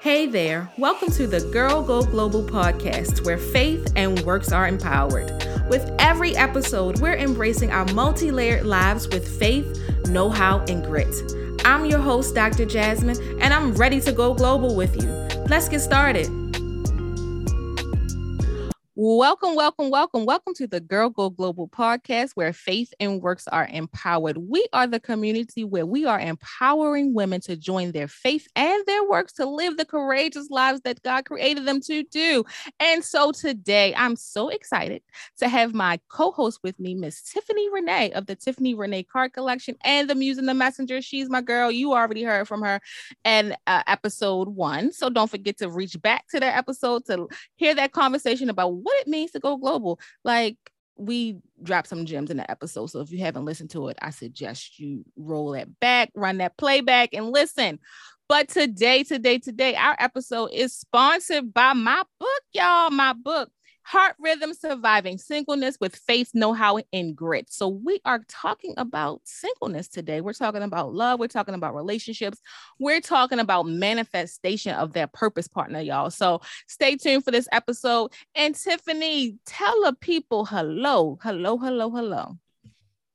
Hey there, welcome to the Girl Go Global podcast, where faith and works are empowered. With every episode, we're embracing our multi layered lives with faith, know how, and grit. I'm your host, Dr. Jasmine, and I'm ready to go global with you. Let's get started. Welcome, welcome, welcome, welcome to the Girl Go Global podcast where faith and works are empowered. We are the community where we are empowering women to join their faith and their works to live the courageous lives that God created them to do. And so today I'm so excited to have my co host with me, Miss Tiffany Reneé of the Tiffany Reneé Card Collection and the Muse and the Messenger. She's my girl. You already heard from her in uh, episode one. So don't forget to reach back to that episode to hear that conversation about what it means to go global. Like we dropped some gems in the episode. So if you haven't listened to it, I suggest you roll that back, run that playback, and listen. But today, today, today, our episode is sponsored by my book, y'all. My book, Heart Rhythms Surviving Singleness with Faith, Know How, and Grit. So, we are talking about singleness today. We're talking about love. We're talking about relationships. We're talking about manifestation of their purpose partner, y'all. So, stay tuned for this episode. And Tiffany, tell the people hello, hello, hello, hello.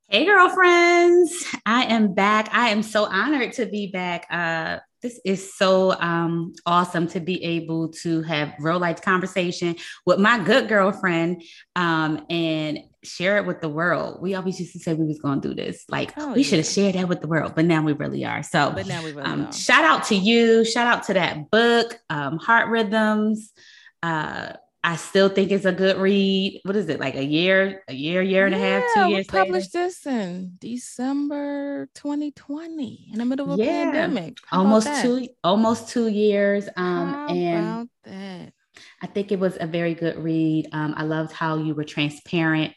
Hey, girlfriends. I am back. I am so honored to be back. Uh, this is so um, awesome to be able to have real life conversation with my good girlfriend um, and share it with the world. We always used to say we was going to do this. Like oh, we yeah. should have shared that with the world, but now we really are. So but now we really um, shout out to you. Shout out to that book, um, Heart Rhythms. Uh, I still think it's a good read. What is it like a year, a year, year and yeah, a half, two years? We published later? this in December 2020 in the middle of a yeah. pandemic. How almost two, almost two years. Um, how and that? I think it was a very good read. Um, I loved how you were transparent.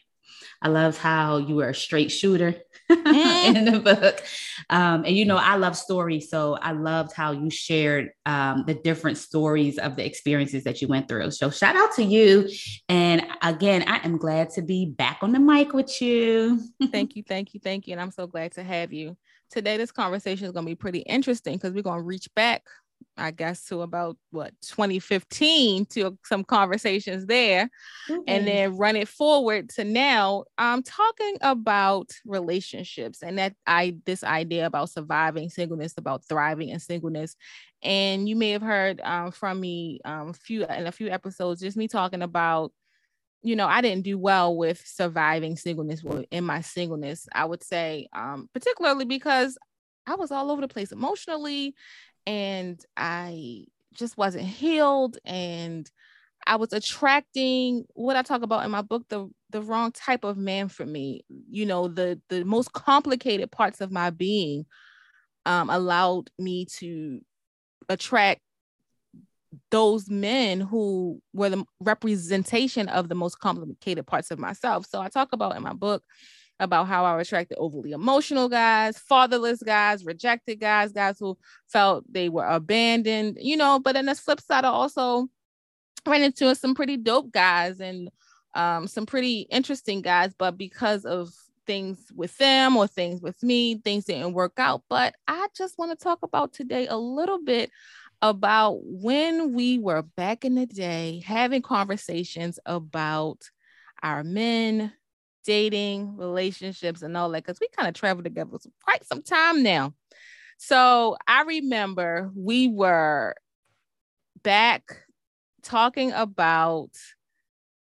I loved how you were a straight shooter mm. in the book. Um, and you know, I love stories. So I loved how you shared um, the different stories of the experiences that you went through. So shout out to you. And again, I am glad to be back on the mic with you. thank you, thank you, thank you. And I'm so glad to have you. Today, this conversation is going to be pretty interesting because we're going to reach back I guess to about what 2015 to some conversations there mm-hmm. and then run it forward to now I'm talking about relationships and that I this idea about surviving singleness about thriving in singleness and you may have heard um, from me um, a few in a few episodes just me talking about you know I didn't do well with surviving singleness in my singleness I would say um, particularly because I was all over the place emotionally and I just wasn't healed and I was attracting what I talk about in my book the the wrong type of man for me. You know, the the most complicated parts of my being um, allowed me to attract those men who were the representation of the most complicated parts of myself. So I talk about in my book about how I attracted overly emotional guys, fatherless guys, rejected guys, guys who felt they were abandoned, you know. But then the flip side, I also ran into some pretty dope guys and um, some pretty interesting guys, but because of things with them or things with me, things didn't work out. But I just want to talk about today a little bit about when we were back in the day having conversations about our men, dating, relationships, and all that, because we kind of traveled together for quite some time now. So I remember we were back talking about.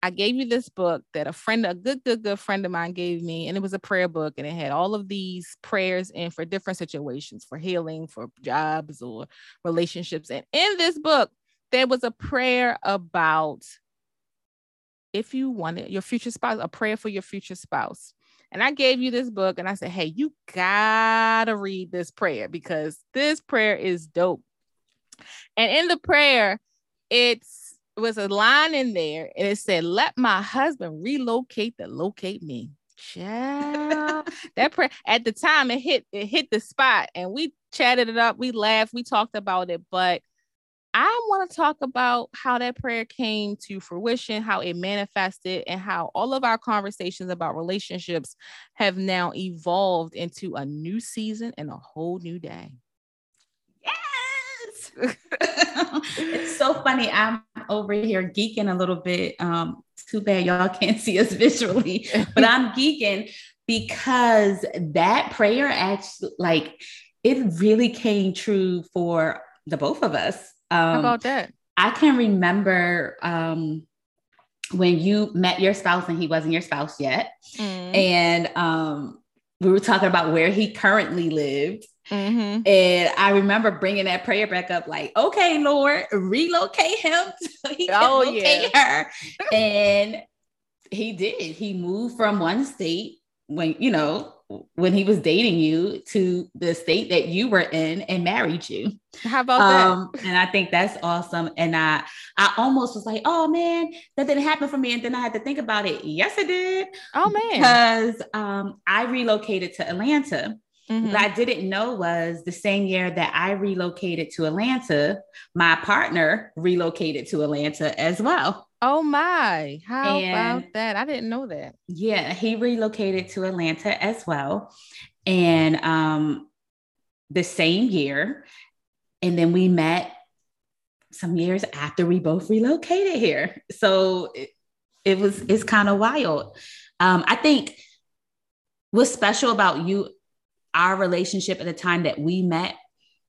I gave you this book that a friend, a good, good, good friend of mine gave me, and it was a prayer book, and it had all of these prayers in for different situations, for healing, for jobs, or relationships. And in this book, there was a prayer about if you wanted your future spouse, a prayer for your future spouse. And I gave you this book and I said, hey, you gotta read this prayer because this prayer is dope. And in the prayer, it's it was a line in there and it said, Let my husband relocate to locate me. Child. that prayer at the time it hit it hit the spot and we chatted it up, we laughed, we talked about it, but I want to talk about how that prayer came to fruition, how it manifested, and how all of our conversations about relationships have now evolved into a new season and a whole new day. Yes. it's so funny. I'm over here geeking a little bit. Um, too bad y'all can't see us visually, but I'm geeking because that prayer actually, like, it really came true for the both of us. Um, How about that? I can remember um, when you met your spouse and he wasn't your spouse yet, mm. and um, we were talking about where he currently lived. Mm-hmm. And I remember bringing that prayer back up, like, okay, Lord, relocate him so he can oh, locate yeah. her. and he did. He moved from one state when, you know, when he was dating you to the state that you were in and married you. How about um, that? And I think that's awesome. And I I almost was like, oh man, that didn't happen for me. And then I had to think about it. Yes, it did. Oh man. Because um, I relocated to Atlanta. Mm-hmm. What I didn't know was the same year that I relocated to Atlanta, my partner relocated to Atlanta as well. Oh my, how and, about that? I didn't know that. Yeah, he relocated to Atlanta as well. And um the same year. And then we met some years after we both relocated here. So it, it was it's kind of wild. Um, I think what's special about you, our relationship at the time that we met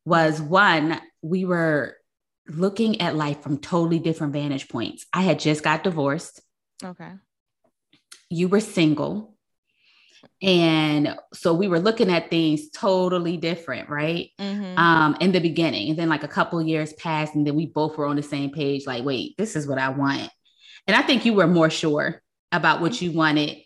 was one, we were looking at life from totally different vantage points. I had just got divorced. Okay. You were single. And so we were looking at things totally different, right? Mm-hmm. Um, in the beginning. And then like a couple years passed, and then we both were on the same page, like, wait, this is what I want. And I think you were more sure about what you wanted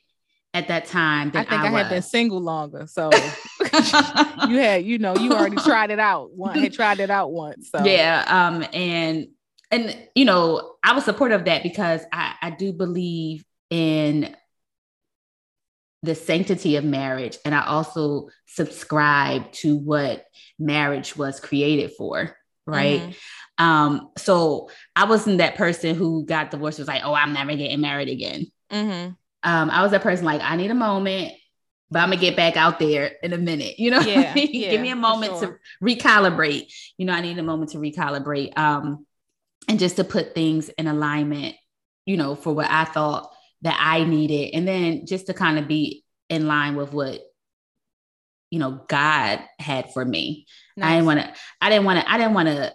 at that time. I think I, I had been single longer. So you had, you know, you already tried it out. One had tried it out once. So yeah. Um, and and you know, I was supportive of that because I, I do believe in the sanctity of marriage. And I also subscribe to what marriage was created for. Right. Mm-hmm. Um, so I wasn't that person who got divorced was like, oh, I'm never getting married again. Mm-hmm um, I was that person like, I need a moment, but I'm gonna get back out there in a minute. You know, yeah, yeah give me a moment sure. to recalibrate. You know, I need a moment to recalibrate. Um, and just to put things in alignment, you know, for what I thought that I needed, and then just to kind of be in line with what you know God had for me. Nice. I didn't want to. I didn't want to. I didn't want to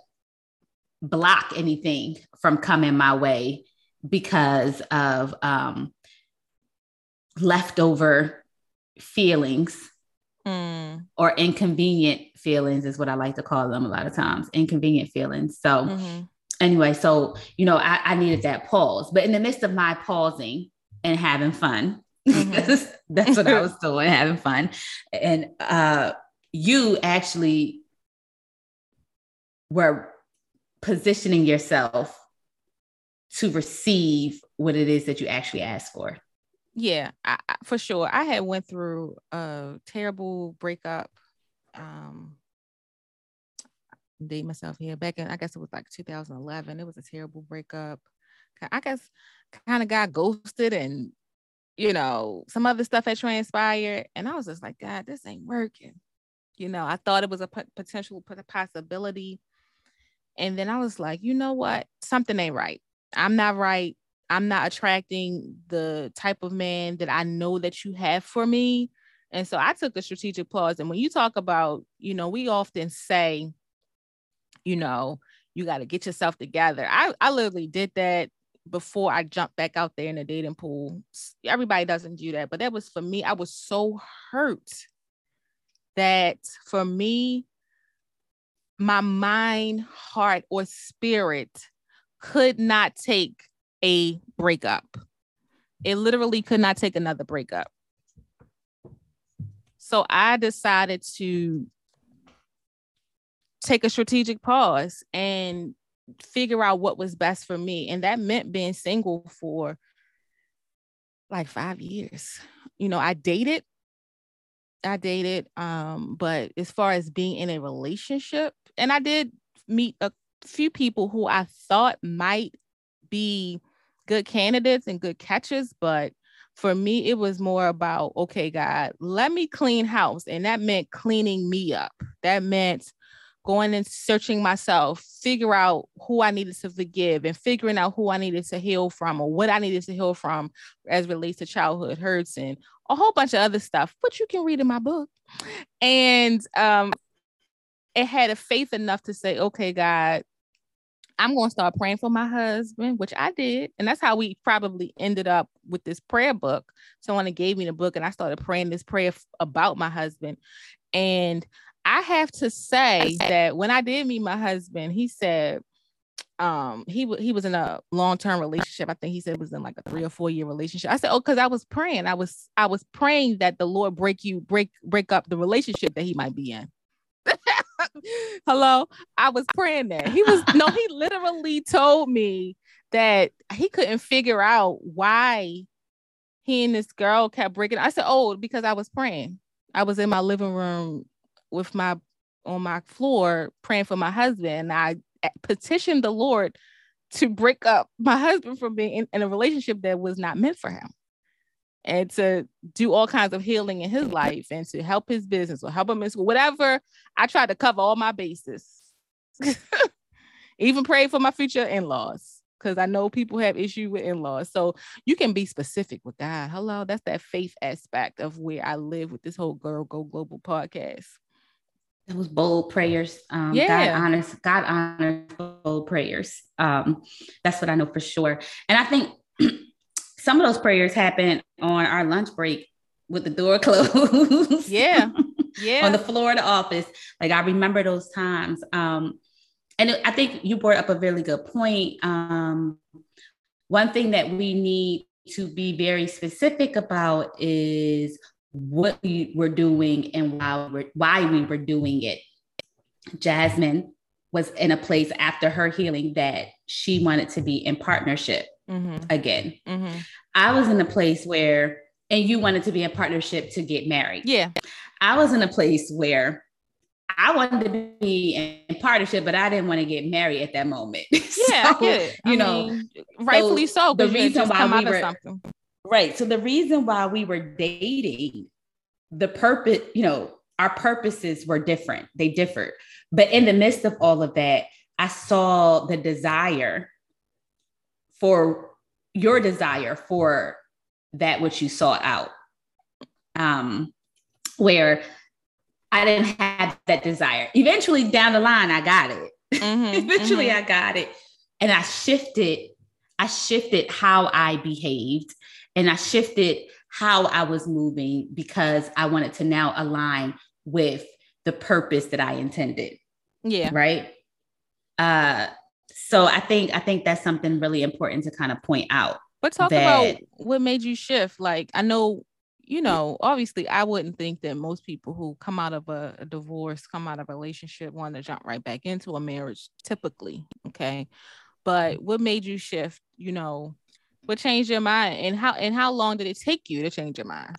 block anything from coming my way because of um leftover feelings mm. or inconvenient feelings is what I like to call them a lot of times inconvenient feelings. So, mm-hmm. anyway, so, you know, I, I, needed that pause, but in the midst of my pausing and having fun, mm-hmm. that's what I was doing, having fun. And uh, you actually were positioning yourself to receive what it is that you actually asked for yeah I, for sure i had went through a terrible breakup um date myself here back in i guess it was like 2011 it was a terrible breakup i guess kind of got ghosted and you know some other stuff had transpired and i was just like god this ain't working. You know i thought it was a p- potential possibility and then i was like you know what? Something ain't right. I'm not right I'm not attracting the type of man that I know that you have for me. And so I took a strategic pause. And when you talk about, you know, we often say, you know, you got to get yourself together. I, I literally did that before I jumped back out there in the dating pool. Everybody doesn't do that, but that was for me. I was so hurt that for me, my mind, heart, or spirit could not take a breakup. It literally could not take another breakup. So I decided to take a strategic pause and figure out what was best for me. And that meant being single for like five years. You know, I dated, I dated, um, but as far as being in a relationship, and I did meet a few people who I thought might be good candidates and good catches, but for me, it was more about, okay, God, let me clean house. And that meant cleaning me up. That meant going and searching myself, figure out who I needed to forgive and figuring out who I needed to heal from or what I needed to heal from as relates to childhood hurts and a whole bunch of other stuff, which you can read in my book. And um, it had a faith enough to say, okay, God, I'm going to start praying for my husband, which I did. And that's how we probably ended up with this prayer book. Someone gave me the book and I started praying this prayer f- about my husband. And I have to say that when I did meet my husband, he said, um he w- he was in a long-term relationship i think he said it was in like a three or four year relationship i said oh because i was praying i was i was praying that the lord break you break break up the relationship that he might be in hello? I was praying that. He was no he literally told me that he couldn't figure out why he and this girl kept breaking i said oh because i was praying. I was in my living room with my on my floor praying for my husband and i petitioned the Lord to break up my husband from being in, in, a relationship that was not meant for him and to do all kinds of healing in his life and to help his business or help him in school, whatever. I tried to cover all my bases. Even pray for my future in-laws because I know people have issue with in-laws. So you can be specific with God. Hello, that's that faith aspect of where I live with this whole Girl Go Global podcast. Those bold prayers. Um, yeah. God honors, God honors bold prayers. Um, that's what I know for sure. And I think some of those prayers happen on our lunch break with the door closed. Yeah. Yeah. on the floor of the office. Like I remember those times. Um, and I think you brought up a really good point. Um, one thing that we need to be very specific about is what we were doing and why, we're, why we were doing it. Jasmine was in a place after her healing that she wanted to be in partnership mm-hmm. again. Mm-hmm. I was in a place where, and you wanted to be in partnership to get married. Yeah. I was in a place where I wanted to be in partnership, but I didn't want to get married at that moment. Yeah, so, you I know, mean, rightfully so. The reason why we were Right. So the reason why we were dating, the purpose, you know, our purposes were different. They differed. But in the midst of all of that, I saw the desire for your desire for that which you sought out. Um, where I didn't have that desire. Eventually down the line, I got it. Mm-hmm, Eventually mm-hmm. I got it. And I shifted, I shifted how I behaved and I shifted how I was moving because I wanted to now align with the purpose that I intended. Yeah. Right. Uh so I think I think that's something really important to kind of point out. But talk that, about what made you shift. Like I know, you know, obviously I wouldn't think that most people who come out of a, a divorce, come out of a relationship, want to jump right back into a marriage typically. Okay. But mm-hmm. what made you shift, you know, what changed your mind and how and how long did it take you to change your mind?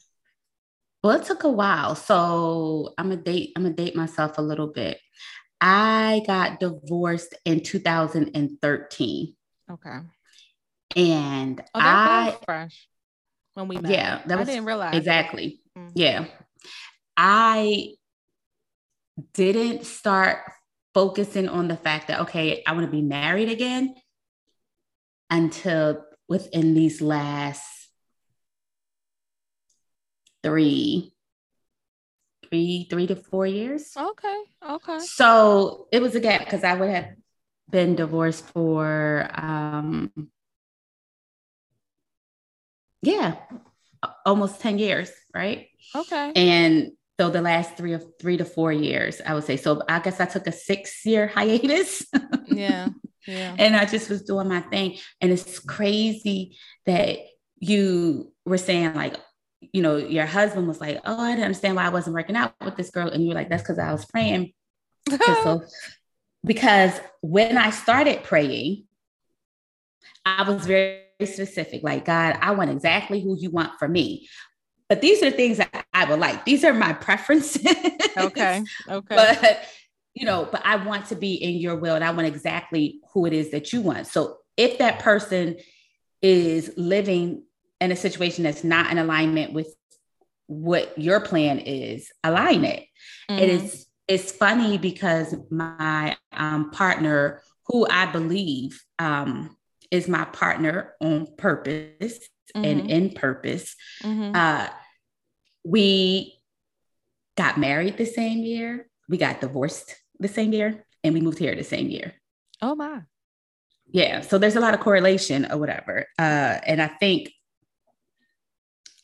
Well, it took a while. So I'm a date, I'm gonna date myself a little bit. I got divorced in 2013. Okay. And oh, I fresh when we met. Yeah, that was, I didn't realize exactly. Mm-hmm. Yeah. I didn't start focusing on the fact that okay, I want to be married again until within these last three three three to four years. Okay okay. So it was a gap because i would have been divorced for um yeah almost 10 years right? Okay. And so the last three of three to four years i would say so i guess i took a six year hiatus. Yeah yeah. And I just was doing my thing. And it's crazy that you were saying, like, you know, your husband was like, Oh, I didn't understand why I wasn't working out with this girl. And you were like, That's because I was praying. so, because when I started praying, I was very specific like, God, I want exactly who you want for me. But these are things that I would like. These are my preferences. Okay. Okay. But you know, but I want to be in your will and I want exactly who it is that you want. So if that person is living in a situation that's not in alignment with what your plan is, align it. Mm-hmm. it is it's funny because my um, partner, who I believe um, is my partner on purpose mm-hmm. and in purpose, mm-hmm. uh, we got married the same year, we got divorced the same year, and we moved here the same year. Oh my. Yeah. So there's a lot of correlation or whatever. Uh, and I think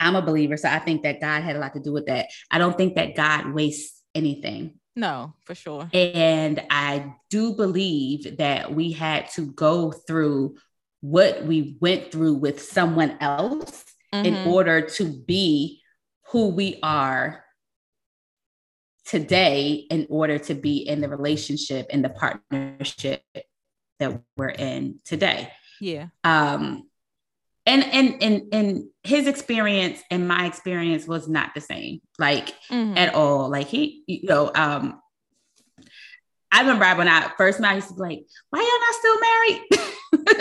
I'm a believer. So I think that God had a lot to do with that. I don't think that God wastes anything. No, for sure. And I do believe that we had to go through what we went through with someone else mm-hmm. in order to be who we are today, in order to be in the relationship and the partnership that we're in today. Yeah. Um, and and and and his experience and my experience was not the same like mm-hmm. at all. Like he you know um i remember when i first met i used to be like why y'all not still married?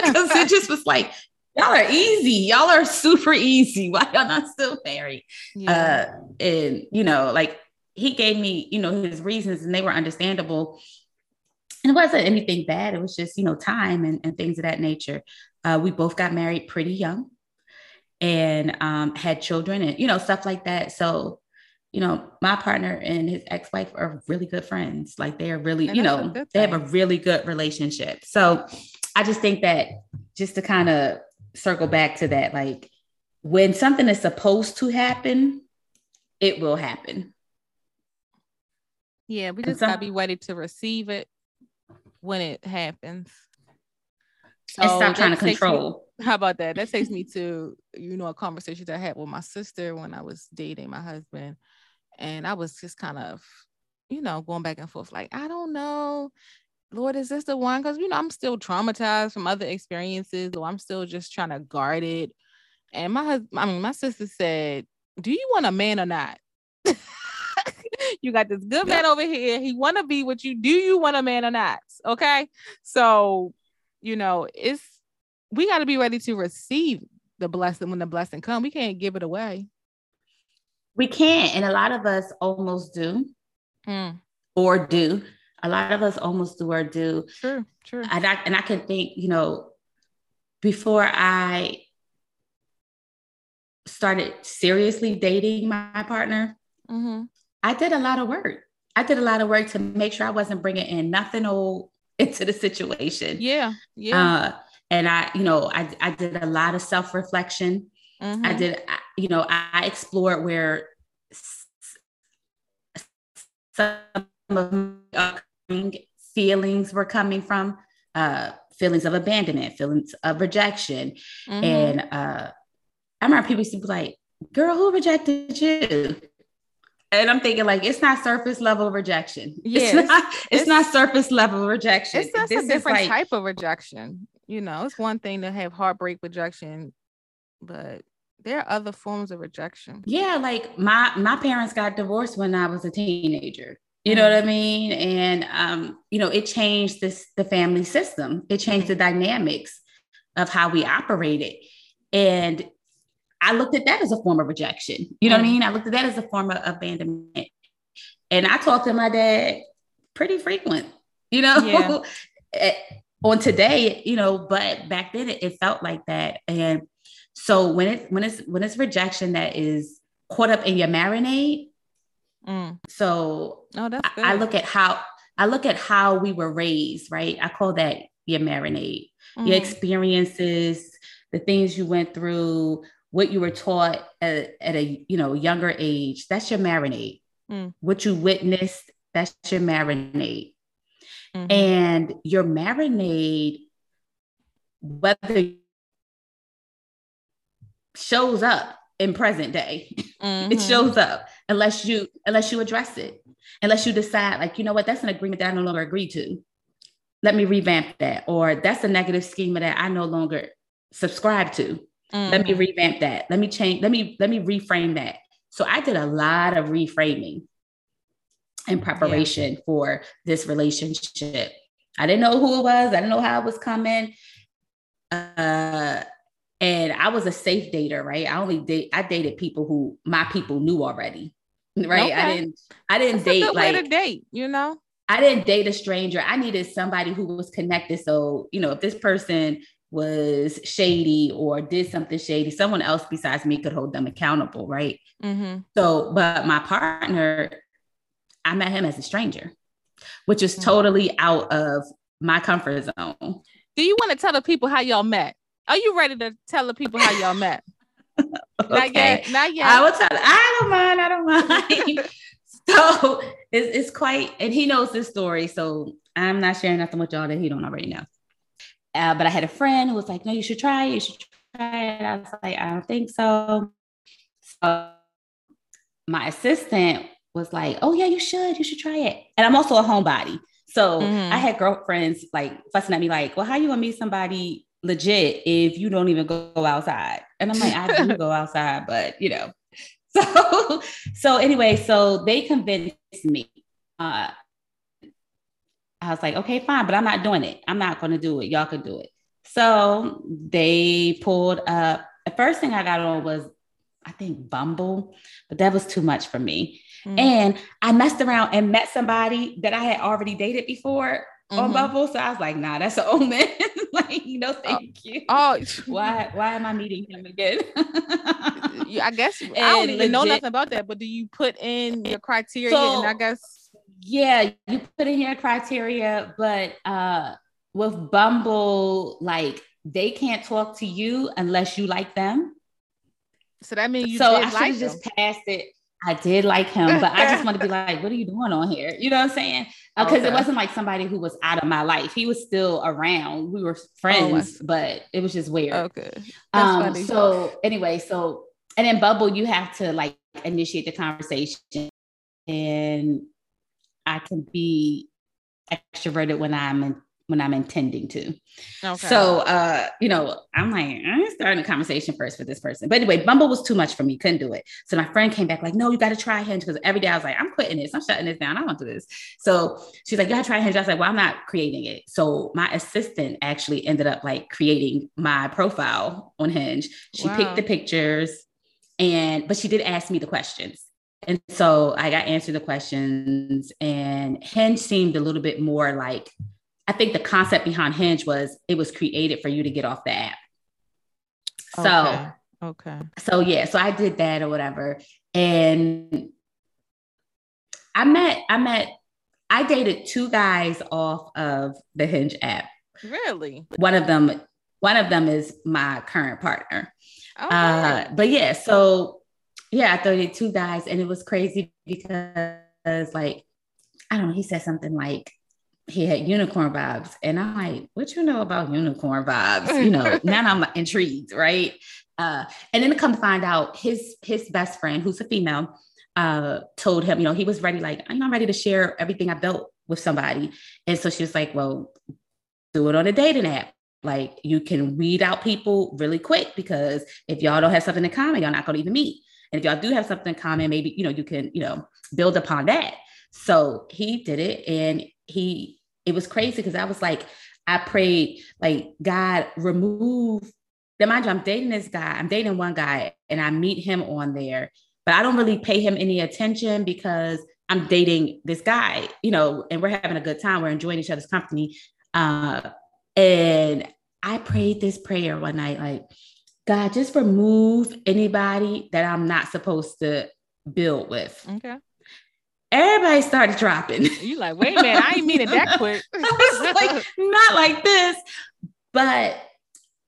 Because it just was like y'all are easy. Y'all are super easy. Why y'all not still married? Yeah. uh and you know like he gave me you know his reasons and they were understandable. And it wasn't anything bad. It was just you know time and, and things of that nature uh, we both got married pretty young and um, had children and, you know, stuff like that. So, you know, my partner and his ex wife are really good friends. Like they are really, and you know, they have a really good relationship. So I just think that just to kind of circle back to that, like when something is supposed to happen, it will happen. Yeah, we just some, gotta be ready to receive it when it happens. So and stop trying to control. Me, how about that? That takes me to you know a conversation that I had with my sister when I was dating my husband, and I was just kind of you know going back and forth like I don't know. Lord, is this the one? Because you know, I'm still traumatized from other experiences, or I'm still just trying to guard it. And my husband, I mean, my sister said, Do you want a man or not? you got this good man over here. He want to be with you. Do you want a man or not? Okay. So you know, it's we got to be ready to receive the blessing when the blessing come. We can't give it away. We can't, and a lot of us almost do, mm. or do. A lot of us almost do or do. True, true. And I and I can think, you know, before I started seriously dating my partner, mm-hmm. I did a lot of work. I did a lot of work to make sure I wasn't bringing in nothing old into the situation. Yeah. Yeah. Uh, and I, you know, I, I did a lot of self reflection. Mm-hmm. I did, you know, I explored where some of my feelings were coming from, uh, feelings of abandonment, feelings of rejection. Mm-hmm. And uh, I remember people used to be like, girl, who rejected you? And I'm thinking like it's not surface level rejection. Yes. It's not it's, it's not surface level rejection. It's just this a different like, type of rejection. You know, it's one thing to have heartbreak rejection, but there are other forms of rejection. Yeah, like my my parents got divorced when I was a teenager. You know what I mm-hmm. mean? And um, you know, it changed this the family system. It changed the dynamics of how we operated. And I looked at that as a form of rejection. You know what I mm. mean? I looked at that as a form of abandonment. And I talked to my dad pretty frequent, you know, yeah. Eh, on today, you know, but back then it, it, felt like that. And so when it when it's when it's rejection that is caught up in your marinade, mm. so oh, that's I, I, look at how I look at how we were raised, right? I call that your marinade, mm. your experiences, the things you went through, what you were taught at, at a you know younger age that's your marinade mm. what you witnessed that's your marinade mm-hmm. and your marinade whether shows up in present day mm-hmm. it shows up unless you unless you address it unless you decide like you know what that's an agreement that i no longer agree to let me revamp that or that's a negative schema that i no longer subscribe to Mm-hmm. Let me mm-hmm. revamp that. Let me change. Let me let me reframe that. So I did a lot of reframing in preparation yeah. for this relationship. I didn't know who it was. I didn't know how it was coming. Uh, and I was a safe dater, right? I only date I dated people who my people knew already. right? Okay. I didn't I didn't That's date like a date, you know. I didn't date a stranger. I needed somebody who was connected. So, you know, if this person was shady or did something shady, someone else besides me could hold them accountable, right? Mm-hmm. So, but my partner, I met him as a stranger, which is mm-hmm. totally out of my comfort zone. Do you want to tell the people how y'all met? Are you ready to tell the people how y'all met? okay. Not yet. Not yet. I will tell. I don't mind. I don't mind. so it's, it's quite, and he knows this story. So I'm not sharing nothing with y'all that he don't already know. Uh, but I had a friend who was like, "No, you should try it. You should try it." I was like, "I don't think so." So my assistant was like, "Oh yeah, you should. You should try it." And I'm also a homebody, so mm-hmm. I had girlfriends like fussing at me, like, "Well, how you gonna meet somebody legit if you don't even go outside?" And I'm like, "I do go outside, but you know." So, so anyway, so they convinced me. Uh, I was like, okay, fine, but I'm not doing it. I'm not going to do it. Y'all can do it. So they pulled up. The first thing I got on was, I think, Bumble, but that was too much for me. Mm-hmm. And I messed around and met somebody that I had already dated before mm-hmm. on Bumble. So I was like, nah, that's an omen. like, you know, thank oh, you. Oh, why, why am I meeting him again? I guess I don't even legit, know nothing about that, but do you put in your criteria? So, and I guess yeah, you put in your criteria, but uh with Bumble, like they can't talk to you unless you like them. So that means you so I should have just passed it. I did like him, but I just want to be like, what are you doing on here? You know what I'm saying? Because uh, okay. it wasn't like somebody who was out of my life. He was still around. We were friends, oh, but it was just weird. Okay. Um, funny. So anyway, so and in Bumble, you have to like initiate the conversation, and I can be extroverted when I'm in, when I'm intending to. Okay. So, uh, you know, I'm like, I'm starting a conversation first with this person. But anyway, Bumble was too much for me. Couldn't do it. So my friend came back like, no, you got to try Hinge because every day I was like, I'm quitting this. I'm shutting this down. I don't do this. So she's like, you got to try Hinge. I was like, well, I'm not creating it. So my assistant actually ended up like creating my profile on Hinge. She wow. picked the pictures and, but she did ask me the questions. And so I got answered the questions, and Hinge seemed a little bit more like I think the concept behind Hinge was it was created for you to get off the app. So, okay. okay. So, yeah, so I did that or whatever. And I met, I met, I dated two guys off of the Hinge app. Really? One of them, one of them is my current partner. Okay. Uh, but yeah, so yeah, I dated two guys, and it was crazy because like I don't know, he said something like he had unicorn vibes, and I'm like, what you know about unicorn vibes? You know, now I'm intrigued, right? Uh, and then to come find out, his his best friend, who's a female, uh, told him, you know, he was ready, like I'm not ready to share everything I built with somebody, and so she was like, well, do it on a dating app. Like you can weed out people really quick because if y'all don't have something in common, y'all not gonna even meet. And if y'all do have something in common, maybe, you know, you can, you know, build upon that. So he did it and he, it was crazy because I was like, I prayed, like, God, remove. Then mind you, I'm dating this guy. I'm dating one guy and I meet him on there, but I don't really pay him any attention because I'm dating this guy, you know, and we're having a good time. We're enjoying each other's company. Uh, and I prayed this prayer one night, like, God, just remove anybody that I'm not supposed to build with. Okay. Everybody started dropping. You like, wait a minute, I ain't mean it that quick. like, not like this. But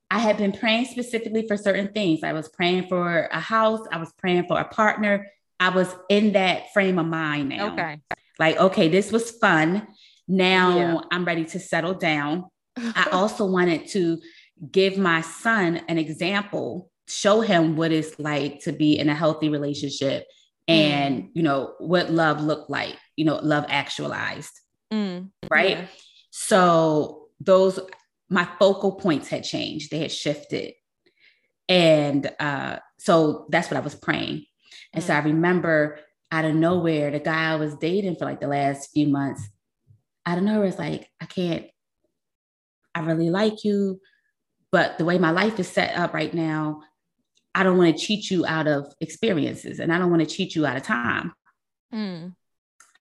I had been praying specifically for certain things. I was praying for a house, I was praying for a partner. I was in that frame of mind now. Okay. Like, okay, this was fun. Now yeah. I'm ready to settle down. I also wanted to give my son an example, show him what it's like to be in a healthy relationship and, mm. you know, what love looked like, you know, love actualized. Mm. Right. Yeah. So those, my focal points had changed, they had shifted. And uh, so that's what I was praying. And mm. so I mm. remember out of nowhere, the guy I was dating for like the last few months, out of nowhere, it's like, I can't, I really like you. But the way my life is set up right now, I don't want to cheat you out of experiences and I don't want to cheat you out of time. Mm.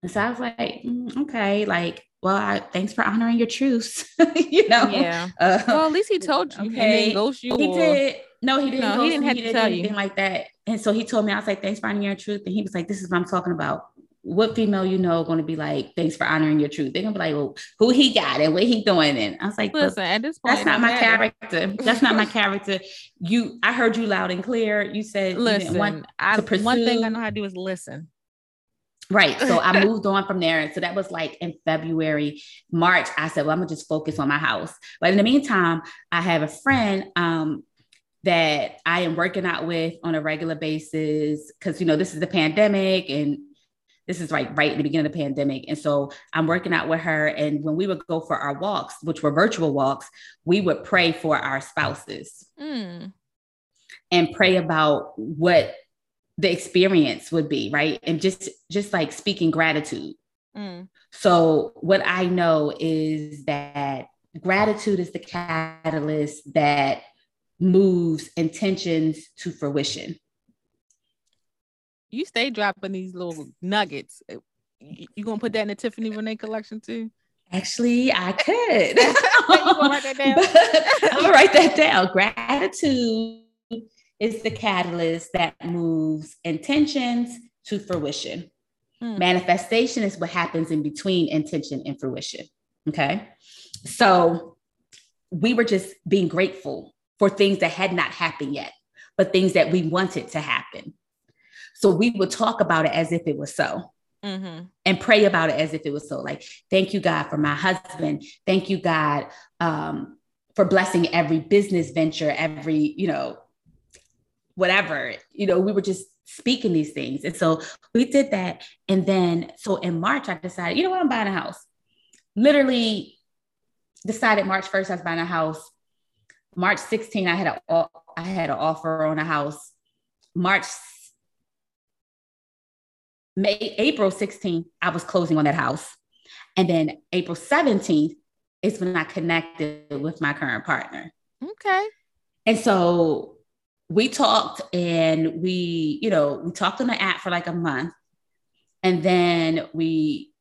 And so I was like, mm, okay, like, well, I, thanks for honoring your truths. you know, yeah. Uh, well, at least he told you. Okay, he you. He or... did. No, he didn't. No, he didn't have to tell you anything like that. And so he told me, I was like, thanks for honoring your truth. And he was like, this is what I'm talking about what female you know going to be like, thanks for honoring your truth? They're gonna be like, well, who he got and what he doing? And I was like, listen, at this point, that's not my character. That's not my character. You, I heard you loud and clear. You said, listen, want I, one thing I know how to do is listen. Right. So I moved on from there. So that was like in February, March. I said, well, I'm gonna just focus on my house. But in the meantime, I have a friend um, that I am working out with on a regular basis because you know this is the pandemic and this is like right in the beginning of the pandemic. And so I'm working out with her. And when we would go for our walks, which were virtual walks, we would pray for our spouses mm. and pray about what the experience would be, right? And just just like speaking gratitude. Mm. So what I know is that gratitude is the catalyst that moves intentions to fruition you stay dropping these little nuggets. Uh, you gonna put that in the Tiffany Reneé collection too? Actually, I could. I'm gonna write that down. Gratitude is the catalyst that moves intentions to fruition. Hmm. Manifestation is what happens in between intention and fruition. Okay. So we were just being grateful for things that had not happened yet, but things that we wanted to happen. So we would talk about it as if it was so. Mm-hmm. And pray about it as if it was so. Like, thank you, God, for my husband. Thank you, God, um, for blessing every business venture, every, you know, whatever. You know, we were just speaking these things. And so we did that. And then, so in March, I decided, you know what, I'm buying a house. Literally decided March 1st, I was buying a house. March 16, I had a I had an offer on a house. March May, April 16th, I was closing on that house. And then April 17th is when I connected with my current partner. Okay. And so we talked and we, you know, we talked on the app for like a month. And then we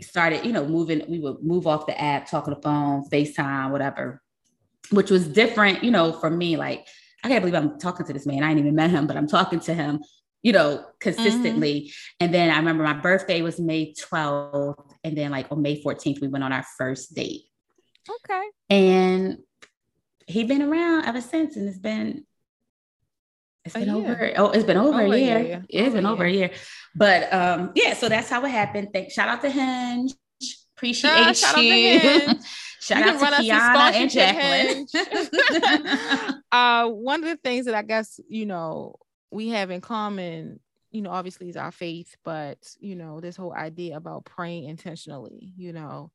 started, you know, moving, we would move off the app, talk on the phone, FaceTime, whatever, which was different, you know, for me. Like, I can't believe I'm talking to this man. I ain't even met him, but I'm talking to him you know, consistently. Mm-hmm. And then I remember my birthday was May 12th. And then like on May 14th, we went on our first date. Okay. And he been around ever since. And it's been it's been over. Oh, it's been over, a year. year. It's over been over a year. But um, yeah, so that's how it happened. Thank shout out to Hinge. Appreciate uh, shout you. Out shout out to Kiana and Jacqueline. uh, one of the things that I guess, you know, we have in common you know obviously is our faith but you know this whole idea about praying intentionally you know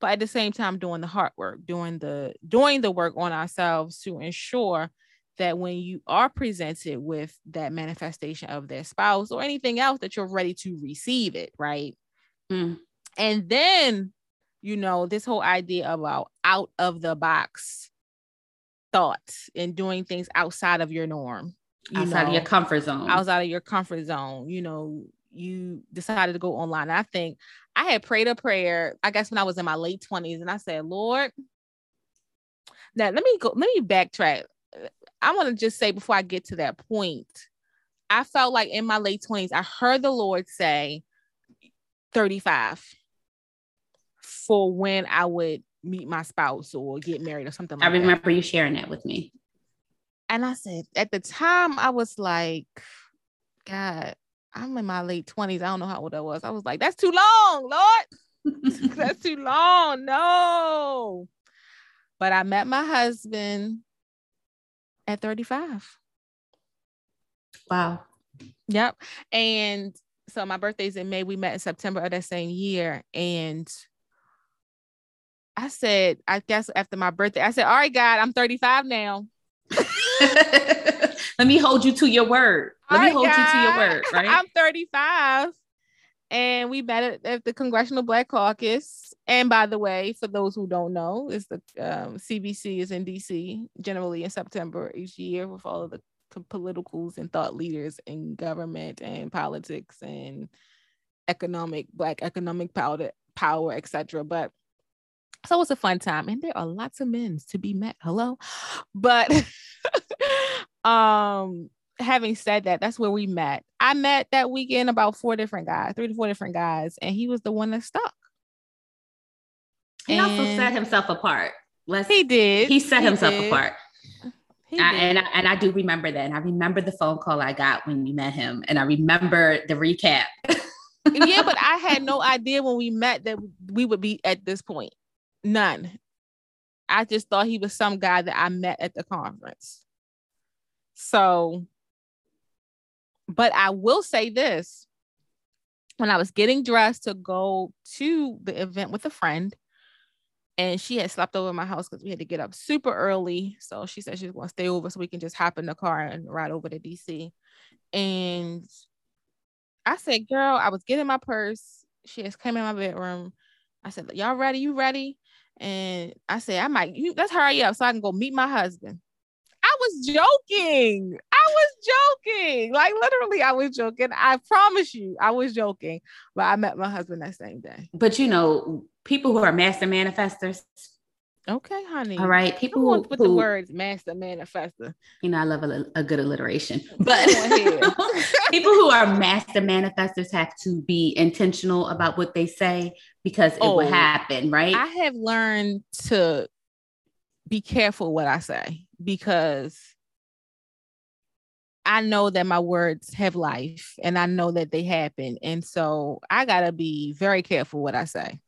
but at the same time doing the hard work doing the doing the work on ourselves to ensure that when you are presented with that manifestation of their spouse or anything else that you're ready to receive it right mm. and then you know this whole idea about out of the box thoughts and doing things outside of your norm outside know, of your comfort zone. Outside of your comfort zone, you know, you decided to go online. I think I had prayed a prayer, I guess when I was in my late 20s, and I said, Lord, now let me go, let me backtrack. I want to just say before I get to that point, I felt like in my late 20s, I heard the Lord say 35 for when I would meet my spouse or get married or something like I remember that. you sharing that with me. And I said, at the time, I was like, God, I'm in my late 20s. I don't know how old I was. I was like, that's too long, Lord. that's too long. No. But I met my husband at 35. Wow. Yep. And so my birthday's in May. We met in September of that same year. And I said, I guess after my birthday, I said, All right, God, I'm 35 now. Let me hold you to your word. Let me hold God. you to your word, right? I'm 35 and we met at, at, the Congressional Black Caucus. And by the way, for those who don't know, is the um, CBC is in DC generally in September each year with all of the politicals and thought leaders in government and politics and economic black economic power power etc but so it was a fun time and there are lots of men to be met hello but um having said that that's where we met i met that weekend about four different guys three to four different guys and he was the one that stuck he and also set himself apart Let's, he did he set he himself did. apart I, and I, and I do remember that. And I remember the phone call I got when you met him, and I remember the recap. yeah, but I had no idea when we met that we would be at this point. None. I just thought he was some guy that I met at the conference. So, but I will say this when I was getting dressed to go to the event with a friend, and she had slept over my house because we had to get up super early. So she said she was going to stay over so we can just hop in the car and ride over to DC. And I said, girl, I was getting my purse. She has come in my bedroom. I said, y'all ready? You ready? And I said, I might, you, let's hurry up so I can go meet my husband. I was joking. I was joking. Like literally, I was joking. I promise you, I was joking. But I met my husband that same day. But you know, people who are master manifestors, Okay, honey. All right. People who put the words master manifestor. You know, I love a, a good alliteration. But are master manifestors have to be intentional about what they say because it oh, will happen, right? I have learned to be careful what I say because I know that my words have life and I know that they happen. And so I got to be very careful what I say.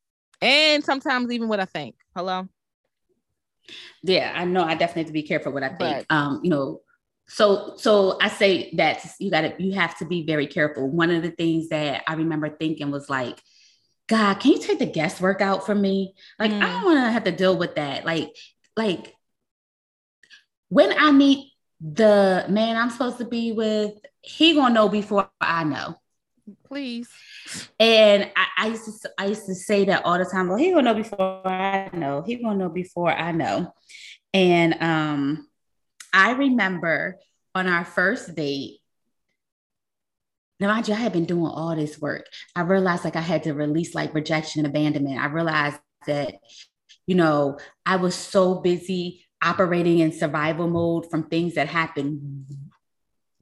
And sometimes even what I think. Hello? Yeah, I know. I definitely have to be careful what I think. But, um, you know, so so I say that you got to you have to be very careful. One of the things that I remember thinking was like, God, can you take the guesswork out for me? Like, mm. I don't want to have to deal with that. Like, like when I meet the man I'm supposed to be with, he gonna know before I know. Please. And I, I, used to I used to say that all the time. Well, he gonna know before I know. He gonna know before I know. And um, I remember on our first date. Now, mind you, I had been doing all this work. I realized like I had to release like rejection and abandonment. I realized that, you know, I was so busy operating in survival mode from things that happened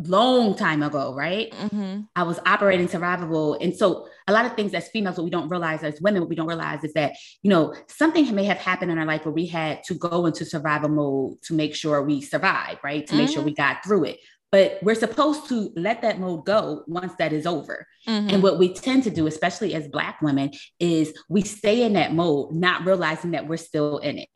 long time ago, right? Mm-hmm. I was operating survivable. And so a lot of things as females, what we don't realize as women, what we don't realize is that, you know, something may have happened in our life where we had to go into survival mode to make sure we survive, right? To mm-hmm. make sure we mm-hmm. got through it. But we're supposed to let that mode go once that is over. Mm-hmm. And what we tend to do, especially as Black women, is we stay in that mode, not realizing that we're still in it.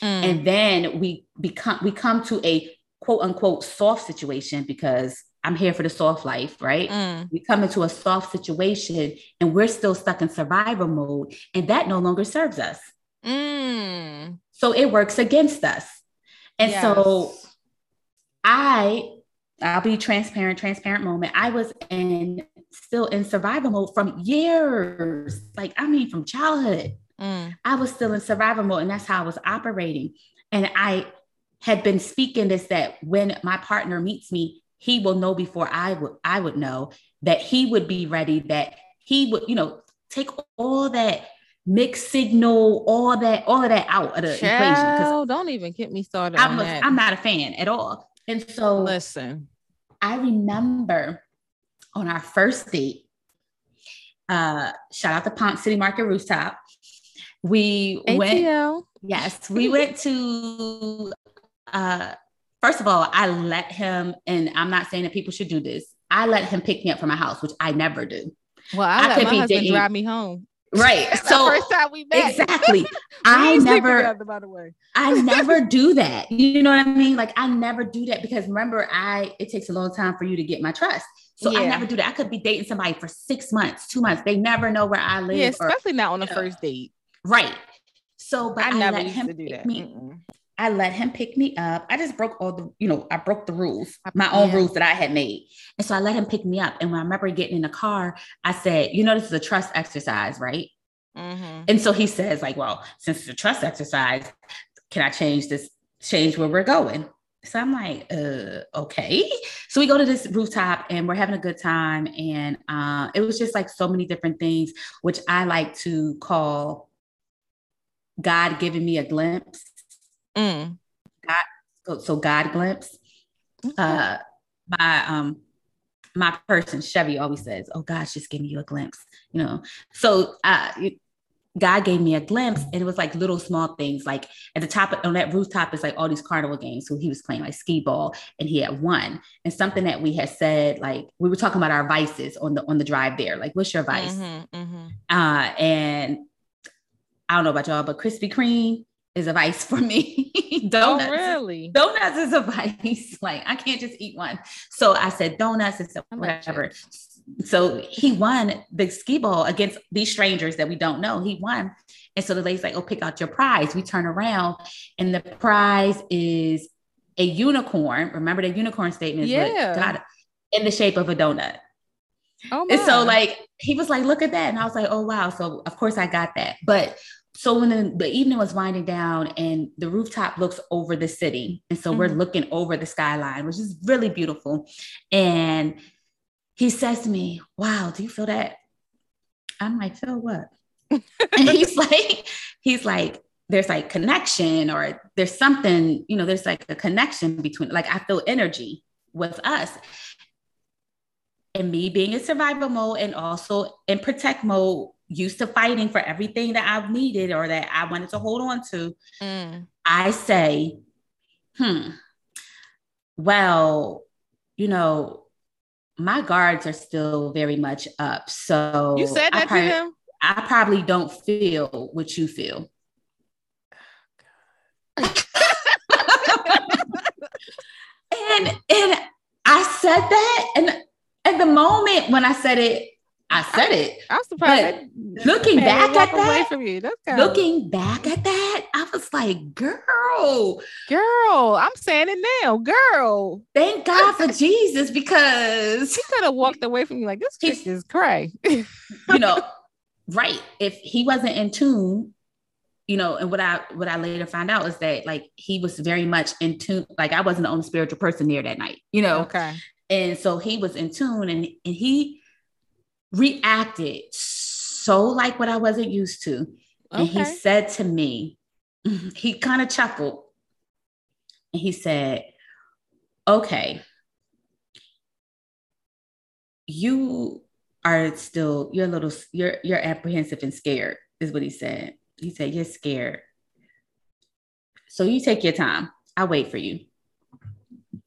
Mm. And then we become we come to a quote unquote soft situation because I'm here for the soft life, right? Mm. We come into a soft situation and we're still stuck in survival mode, and that no longer serves us. Mm. So it works against us. And yes. so I, I'll be transparent, transparent moment. I was in still in survival mode from years, like I mean, from childhood. Mm. I was still in survival mode, and that's how I was operating. And I had been speaking this that when my partner meets me, he will know before I would I would know that he would be ready, that he would, you know, take all that mixed signal, all that, all of that out of the Child, equation. Don't even get me started. I'm, a, I'm not a fan at all. And so listen, I remember on our first date, uh, shout out to Ponce City Market Rooftop. We ATL. went, yes, we went to uh, first of all, I let him, and I'm not saying that people should do this. I let him pick me up from my house, which I never do. Well, I, I let my husband dating. drive me home. Right. so first time we met. Exactly. I never by the way. I never do that. You know what I mean? Like I never do that because remember, I it takes a long time for you to get my trust. So yeah. I never do that. I could be dating somebody for six months, two months. They never know where I live. Yeah, especially or, not on the first date. Right. So, but I, I never used to do that. Me, Mm-mm. I let him pick me up. I just broke all the, you know, I broke the rules, my own yeah. rules that I had made. And so I let him pick me up. And when I remember getting in the car, I said, you know, this is a trust exercise, right? Mm-hmm. And so he says, like, well, since it's a trust exercise, can I change this, change where we're going? So I'm like, uh, okay. So we go to this rooftop and we're having a good time. And uh, it was just like so many different things, which I like to call God giving me a glimpse. Mm. God, so, so God glimpse. Okay. Uh, my um my person Chevy always says, "Oh gosh, just give me you a glimpse," you know. So uh, God gave me a glimpse, and it was like little small things. Like at the top on that rooftop is like all these carnival games. So he was playing like skee ball, and he had won. And something that we had said, like we were talking about our vices on the on the drive there. Like, what's your vice? Mm-hmm, mm-hmm. Uh, and I don't know about y'all, but Krispy Kreme is a vice for me. donuts. Oh, really? Donuts is a vice. Like I can't just eat one. So I said donuts and so whatever. So he won the skee ball against these strangers that we don't know. He won. And so the lady's like, oh, pick out your prize. We turn around and the prize is a unicorn. Remember the unicorn statement? Yeah. God, in the shape of a donut. Oh, my. and so like he was like, look at that. And I was like, oh wow. So of course I got that. But so when the, the, evening was winding down and the rooftop looks over the city and so mm-hmm. we're looking over the skyline which is really beautiful. And he says to me wow do you feel that? I'm like feel what? And he's like he's like there's like connection or there's something you know there's like a connection between like i feel energy with us. And me being in survival mode and also in protect mode used to fighting for everything that I've needed or that I wanted to hold on to, mm. I say, hmm, well, you know, my guards are still very much up. So you said that probably, to him? I probably don't feel what you feel. and and I said that, and at the moment when I said it, I said it. I'm surprised. looking back at that, from you. Looking back at that, I was like, girl, girl, I'm saying it now, girl. Thank God for Jesus because he could have walked away from you like this chick is cray. you know, right? If he wasn't in tune, you know, and what I what I later found out is that like he was very much in tune. Like I wasn't the only spiritual person there that night, you know. Okay. And so he was in tune, and and he reacted so like what I wasn't used to. Okay. And he said to me, he kind of chuckled and he said, Okay, you are still, you're a little, you're, you're apprehensive and scared, is what he said. He said, You're scared. So you take your time. I'll wait for you.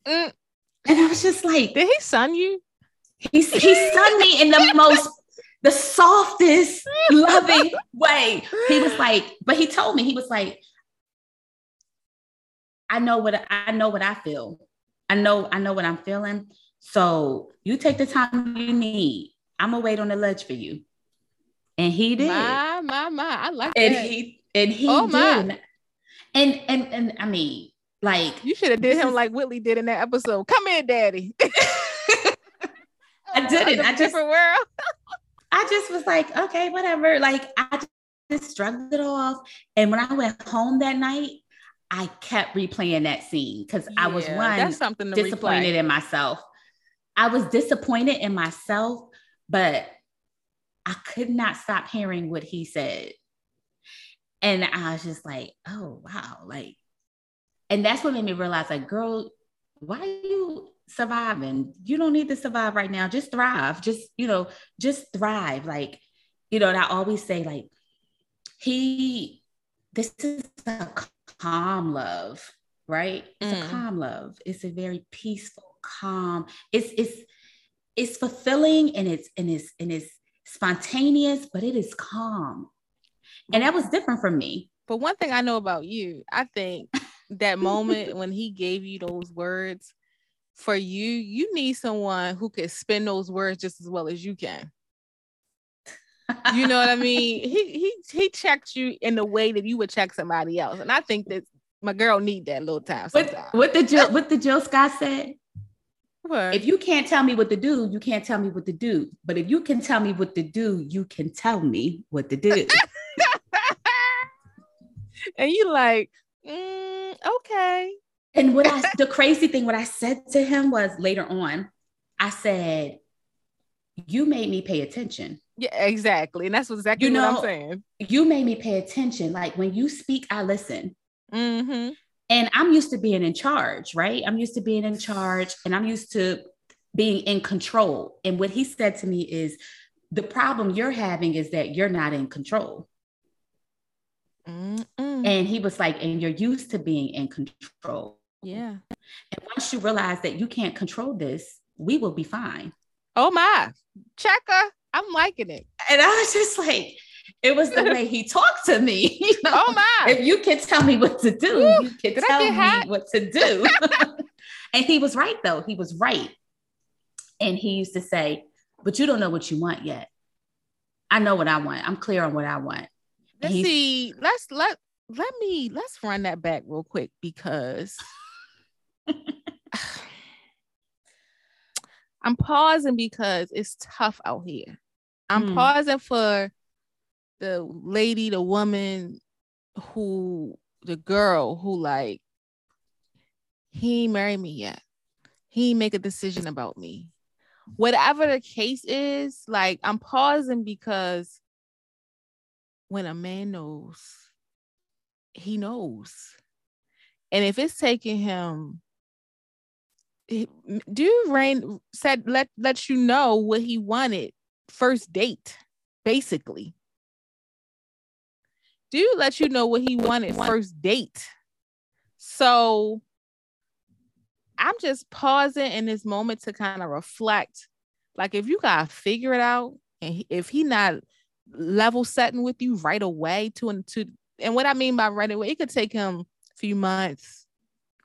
Mm. And I was just like, Did he son you? He, he sunned me in the most, the softest, loving way. He was like, but he told me, he was like, I know what I know what I feel. I know, I know what I'm feeling. So you take the time you need. I'm gonna wait on the ledge for you. And he did. My, my, my. I like and that. He, and he oh, did. My. And and and I mean, like you should have did him like Whitley did in that episode. Come in, daddy. I didn't. I just world. I just was like, okay, whatever. Like I just shrugged it off. And when I went home that night, I kept replaying that scene because yeah, I was one that's something disappointed replay. in myself. I was disappointed in myself, but I could not stop hearing what he said. And I was just like, oh wow, like, and that's what made me realize, like, girl, why are you surviving. You don't need to survive right now. Just thrive. Just, you know, just thrive. Like, you know, and I always say, like, he, this is a calm love, right? It's mm. a calm love. It's a very peaceful, calm. It's it's it's fulfilling and it's and it's and it's spontaneous, but it is calm. And that was different from me. But one thing I know about you, I think that moment when he gave you those words, for you, you need someone who can spin those words just as well as you can. you know what I mean? He he he checked you in the way that you would check somebody else, and I think that my girl need that little time. What, what the Jill, what the Jill Scott said? What? If you can't tell me what to do, you can't tell me what to do. But if you can tell me what to do, you can tell me what to do. and you like, mm, okay, And what I, the crazy thing, what I said to him was later on, I said, You made me pay attention. Yeah, exactly. And that's exactly You know, what I'm saying. You made me pay attention. Like when you speak, I listen. Mm-hmm. And I'm used to being in charge, right? I'm used to being in charge and I'm used to being in control. And what he said to me is, the problem you're having is that you're not in control. Mm-mm. And he was like, and you're used to being in control. Yeah. And once you realize that you can't control this, we will be fine. Oh my. Checker. I'm liking it. And I was just like, it was the way he talked to me. You oh know? Oh my. If you can tell me what to do, Woo, you can tell me hot? what to do. and he was right, though. He was right. And he used to say, but you don't know what you want yet. I know what I want. I'm clear on what I want. Let's see. Let's let let me let's run that back real quick because I'm pausing because it's tough out here. I'm Hmm. pausing for the lady, the woman who the girl who like he ain't married me yet. He ain't make a decision about me. Whatever the case is, like I'm pausing because when a man knows, he knows. And if it's taking him, do Rain said let let you know what he wanted first date, basically. dude let you know what he wanted first date. So I'm just pausing in this moment to kind of reflect. Like if you gotta figure it out, and if he not level setting with you right away to and to and what I mean by right away, it could take him a few months,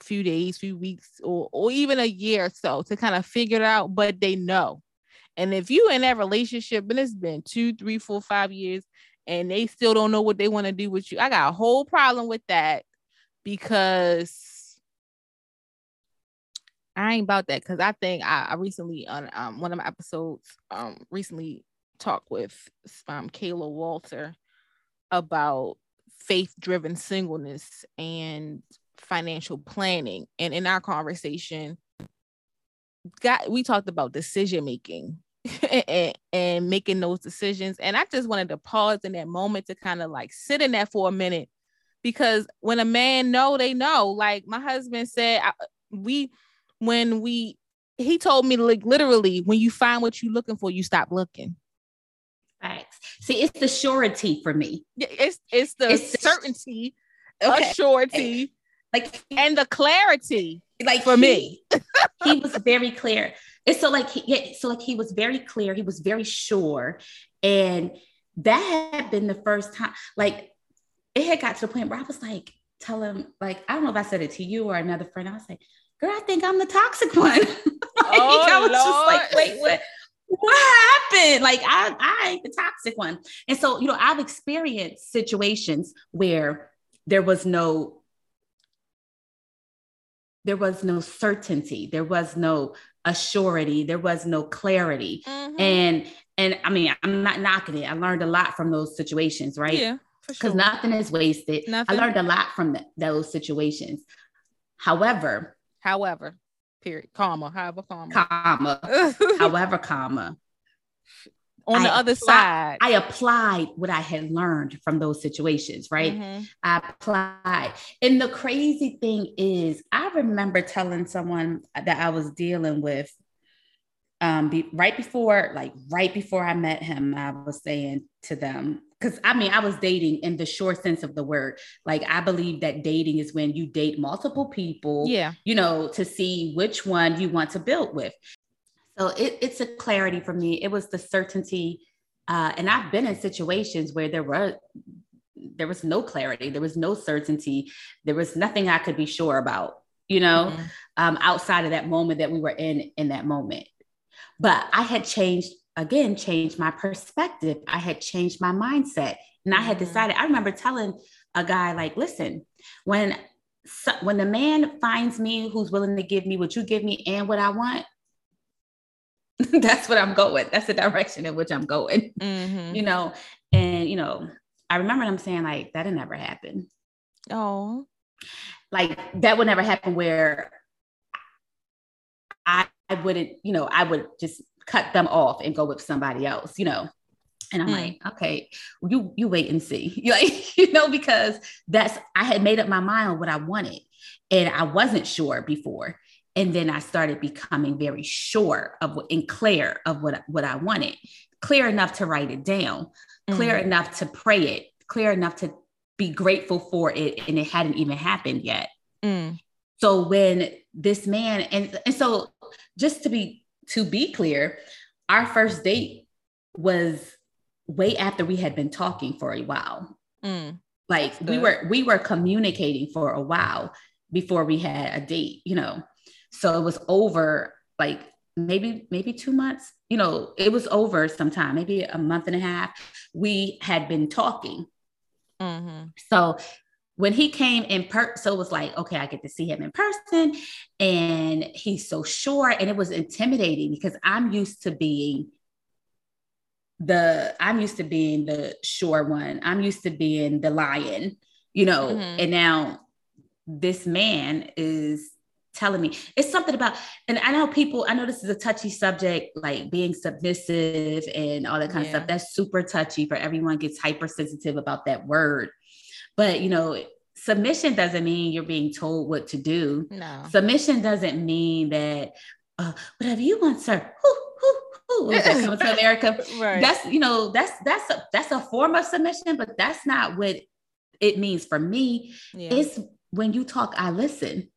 few days, few weeks, or or even a year or so to kind of figure it out, but they know. And if you in that relationship and it's been two, three, four, five years, and they still don't know what they want to do with you, I got a whole problem with that because I ain't about that because I think I, I recently on um one of my episodes um recently talked with um Kayla Walter about faith driven singleness and financial planning and in our conversation got we talked about decision making and, and making those decisions and I just wanted to pause in that moment to kind of like sit in that for a minute because when a man know they know like my husband said I, we when we he told me like literally when you find what you're looking for you stop looking Facts. See, it's the surety for me. It's it's the It's the- certainty Okay. surety Like, and the clarity like for he- me he was very clear. It's so like he, yeah, so like he was very clear. He was very sure, and that had been the first time. Like it had got to the point where I was like, tell him like I don't know if I said it to you or another friend. I was like, girl, I think I'm the toxic one. like, Oh, I was just like, wait, what? What happened? Like I, I ain't the toxic one. And so, you know, I've experienced situations where there was no there was no certainty. There was no assurity. There was no clarity. Mhm. and and i mean i'm not knocking it. I learned a lot from those situations right? Yeah for because sure. nothing is wasted. Nothing. i learned a lot from th- those situations. However however period comma however comma. Comma. However comma on the other apply- side i applied what i had learned from those situations right Mhm. I applied. And the crazy thing is, I remember telling someone that I was dealing with um be, right before like right before I met him, I was saying to them because I mean I was dating in the short sense of the word. Like I believe that dating is when you date multiple people, yeah you know, to see which one you want to build with. So it, it's a clarity for me. It was the certainty. Uh, and I've been in situations where there were there was no clarity, there was no certainty, there was nothing I could be sure about, you know, Mhm. um, outside of that moment that we were in in that moment. But I had changed again, changed my perspective. I had changed my mindset, and I had Mhm. decided. I remember telling a guy like, "Listen, when so, when the man finds me who's willing to give me what you give me and what I want." That's what I'm going. That's the direction in which I'm going Mhm. you know, and you know, I remember them saying like that'll never happen. oh like that would never happen where I, I wouldn't, you know, I would just cut them off and go with somebody else, you know. And I'm mm. like, okay, you you wait and see. Like, you know, because that's I had made up my mind on what I wanted. And I wasn't sure before. And then I started becoming very sure of what and clear of what, what I wanted, clear enough to write it down, clear mm. enough to pray it, clear enough to be grateful for it. And it hadn't even happened yet. Mm. So when this man, and, and so just to be to be clear, our first date was way after we had been talking for a while. Mm, like we were we were communicating for a while before we had a date, you know. So it was over like maybe maybe 2 months, you know, it was over sometime, maybe a month and a half. We had been talking. Mm-hmm. So when he came in person, so it was like, okay, I get to see him in person and he's so short. And it was intimidating because I'm used to being the, I'm used to being the short one. I'm used to being the lion, you know, mm-hmm. and now this man is telling me it's something about and i know people i know this is a touchy subject like being submissive and all that kind yeah. of stuff that's super touchy for everyone gets hypersensitive about that word but you know, submission doesn't mean you're being told what to do. No. Submission doesn't mean that uh, whatever you want, sir. Coming to America. right. That's you know that's that's a that's a form of submission, but that's not what it means for me. Yeah. It's when you talk, I listen.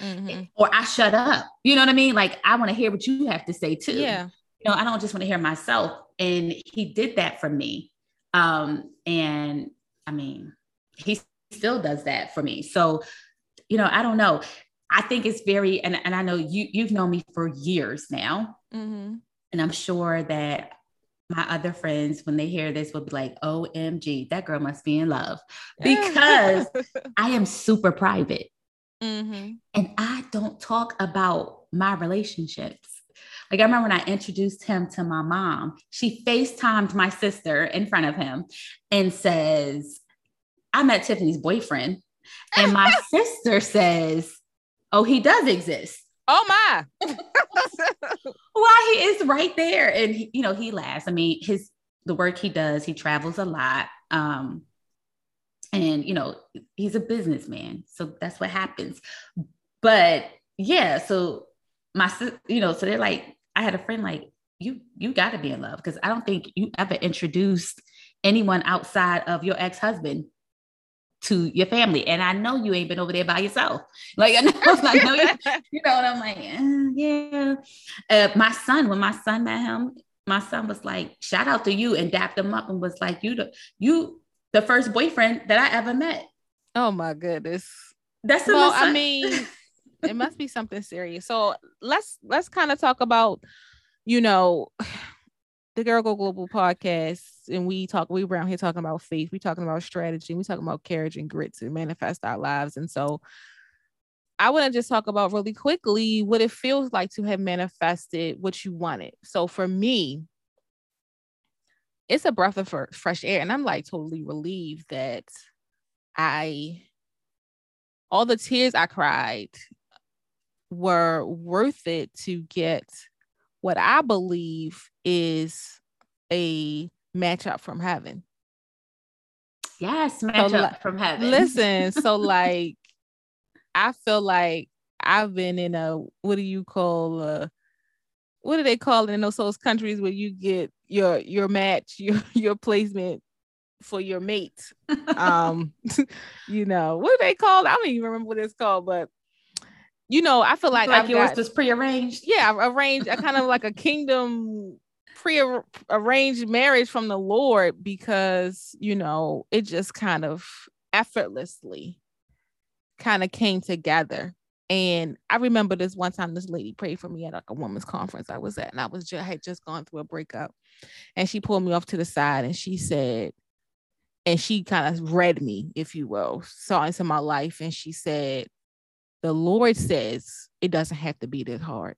Mm-hmm. Or I shut up. You know what I mean? Like I want to hear what you have to say too. Yeah. You know, I don't just want to hear myself. And he did that for me. Um, and I mean, he still does that for me. So, you know, I don't know. I think it's very, and, and I know you you've known me for years now. Mm-hmm. And I'm sure that my other friends, when they hear this, will be like, OMG, that girl must be in love. Because I am super private. Mm-hmm. And I don't talk about my relationships. Like I remember when I introduced him to my mom, she FaceTimed my sister in front of him and says, I met Tiffany's boyfriend, and my sister says, "Oh, he does exist." Oh my! Why he is right there, and he, you know he laughs. I mean, his the work he does, he travels a lot, um, and you know he's a businessman, so that's what happens. But yeah, so my you know, so they're like, I had a friend like you, you got to be in love because I don't think you ever introduced anyone outside of your ex husband to your family. And I know you ain't been over there by yourself. Like I know, I know you, know, I'm like, eh, yeah. Uh, my son, when my son met him, my son was like, shout out to you and dapped him up and was like, you the you the first boyfriend that I ever met. Oh my goodness. That's well, I mean, it must be something serious. So let's let's kind of talk about, you know, the Girl Go Global podcast, and we talk, we around here talking about faith, we talking about strategy, we talking about courage and grit to manifest our lives. And so I want to just talk about really quickly what it feels like to have manifested what you wanted. So for me, it's a breath of fresh air. And I'm like totally relieved that I, all the tears I cried were worth it to get what I believe is a matchup from heaven. Yes, matchup so, from heaven. listen, so like I feel like I've been in a what do you call uh what do they call it in those, those countries where you get your your match, your your placement for your mate. um, you know, what they called? I don't even remember what it's called, but you know, I feel like, like I've yours got, was prearranged. Yeah, arranged. I kind of like a kingdom pre-arranged marriage from the Lord because you know it just kind of effortlessly kind of came together. And I remember this one time this lady prayed for me at like a women's conference I was at, and I was just I had just gone through a breakup, and she pulled me off to the side and she said, and she kind of read me, if you will, saw into my life, and she said, the Lord says it doesn't have to be this hard.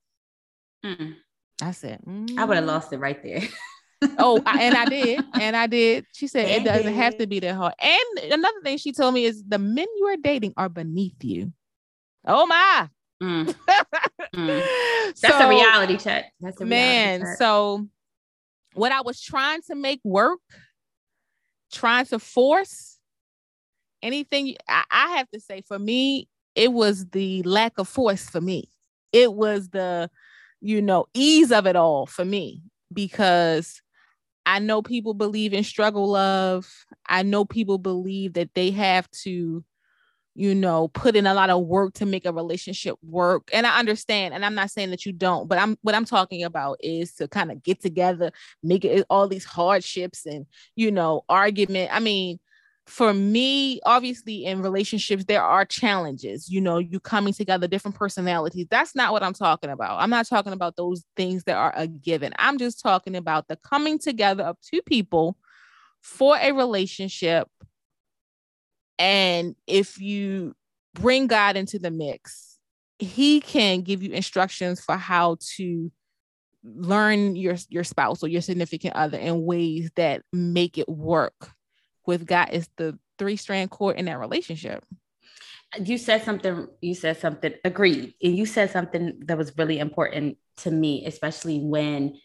Mm. I said, mm. I would have lost it right there. oh, I, and I did, and I did. She said it doesn't have to be that hard. And another thing she told me is the men you are dating are beneath you. Oh my. Mm. mm. That's so, a reality check. That's a man. Check. So what I was trying to make work, trying to force anything, I, I have to say for me, it was the lack of force for me. It was the, you know, ease of it all for me because I know people believe in struggle love. I know people believe that they have to you know, put in a lot of work to make a relationship work. And I understand, and I'm not saying that you don't, but I'm what I'm talking about is to kind of get together, make it all these hardships and you know, argument. I mean, for me, obviously in relationships, there are challenges, you know, you coming together, different personalities. That's not what I'm talking about. I'm not talking about those things that are a given. I'm just talking about the coming together of two people for a relationship and if you bring God into the mix, he can give you instructions for how to learn your your spouse or your significant other in ways that make it work with God is the three strand cord in that relationship. You said something, you said something, agreed. And you said something that was really important to me, especially when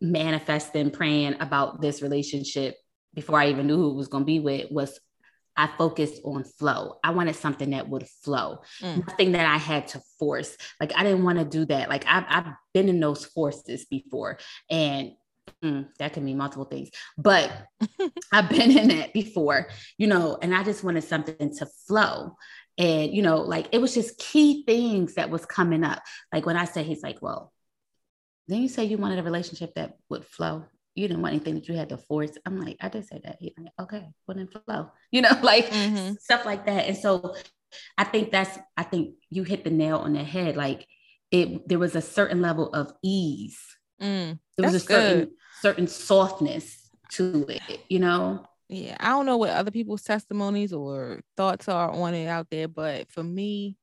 manifesting, praying about this relationship before I even knew who was going to be with was I focused on flow. I wanted something that would flow, mm. nothing that I had to force. Like I didn't want to do that. Like I've, I've been in those forces before, and mm, that can mean multiple things. But I've been in that before, you know. And I just wanted something to flow, and you know, like it was just key things that was coming up. Like when I said, he's like, well. Then you say you wanted a relationship that would flow you didn't want anything that you had to force. I'm like, I just said that. He's like, okay, put in flow, you know, like mm-hmm. stuff like that. And so I think that's, I think you hit the nail on the head. Like it, there was a certain level of ease. Mm, there was a certain, good. certain softness to it, you know? Yeah. I don't know what other people's testimonies or thoughts are on it out there, but for me,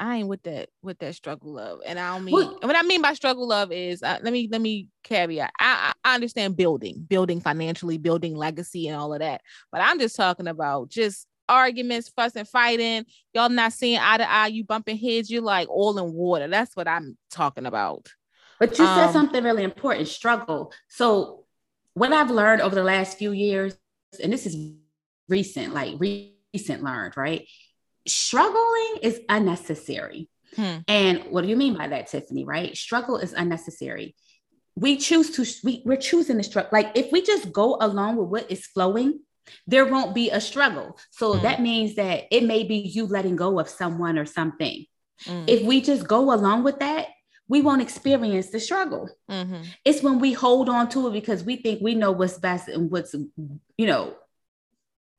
I ain't with that with that struggle love, and I don't mean what, what I mean by struggle love is uh, let me let me caveat. I, I understand building, building financially, building legacy, and all of that, but I'm just talking about just arguments, fussing, fighting. Y'all not seeing eye to eye. You bumping heads. You're like oil and water. That's what I'm talking about. But you um, said something really important. Struggle. So what I've learned over the last few years, and this is recent, like recent learned, right? Struggling is unnecessary. Hmm. And what do you mean by that, Tiffany? Right? Struggle is unnecessary. We choose to, we, we're choosing to struggle. Like if we just go along with what is flowing, there won't be a struggle. So hmm. that means that it may be you letting go of someone or something. Hmm. If we just go along with that, we won't experience the struggle. Mm-hmm. It's when we hold on to it because we think we know what's best and what's, you know,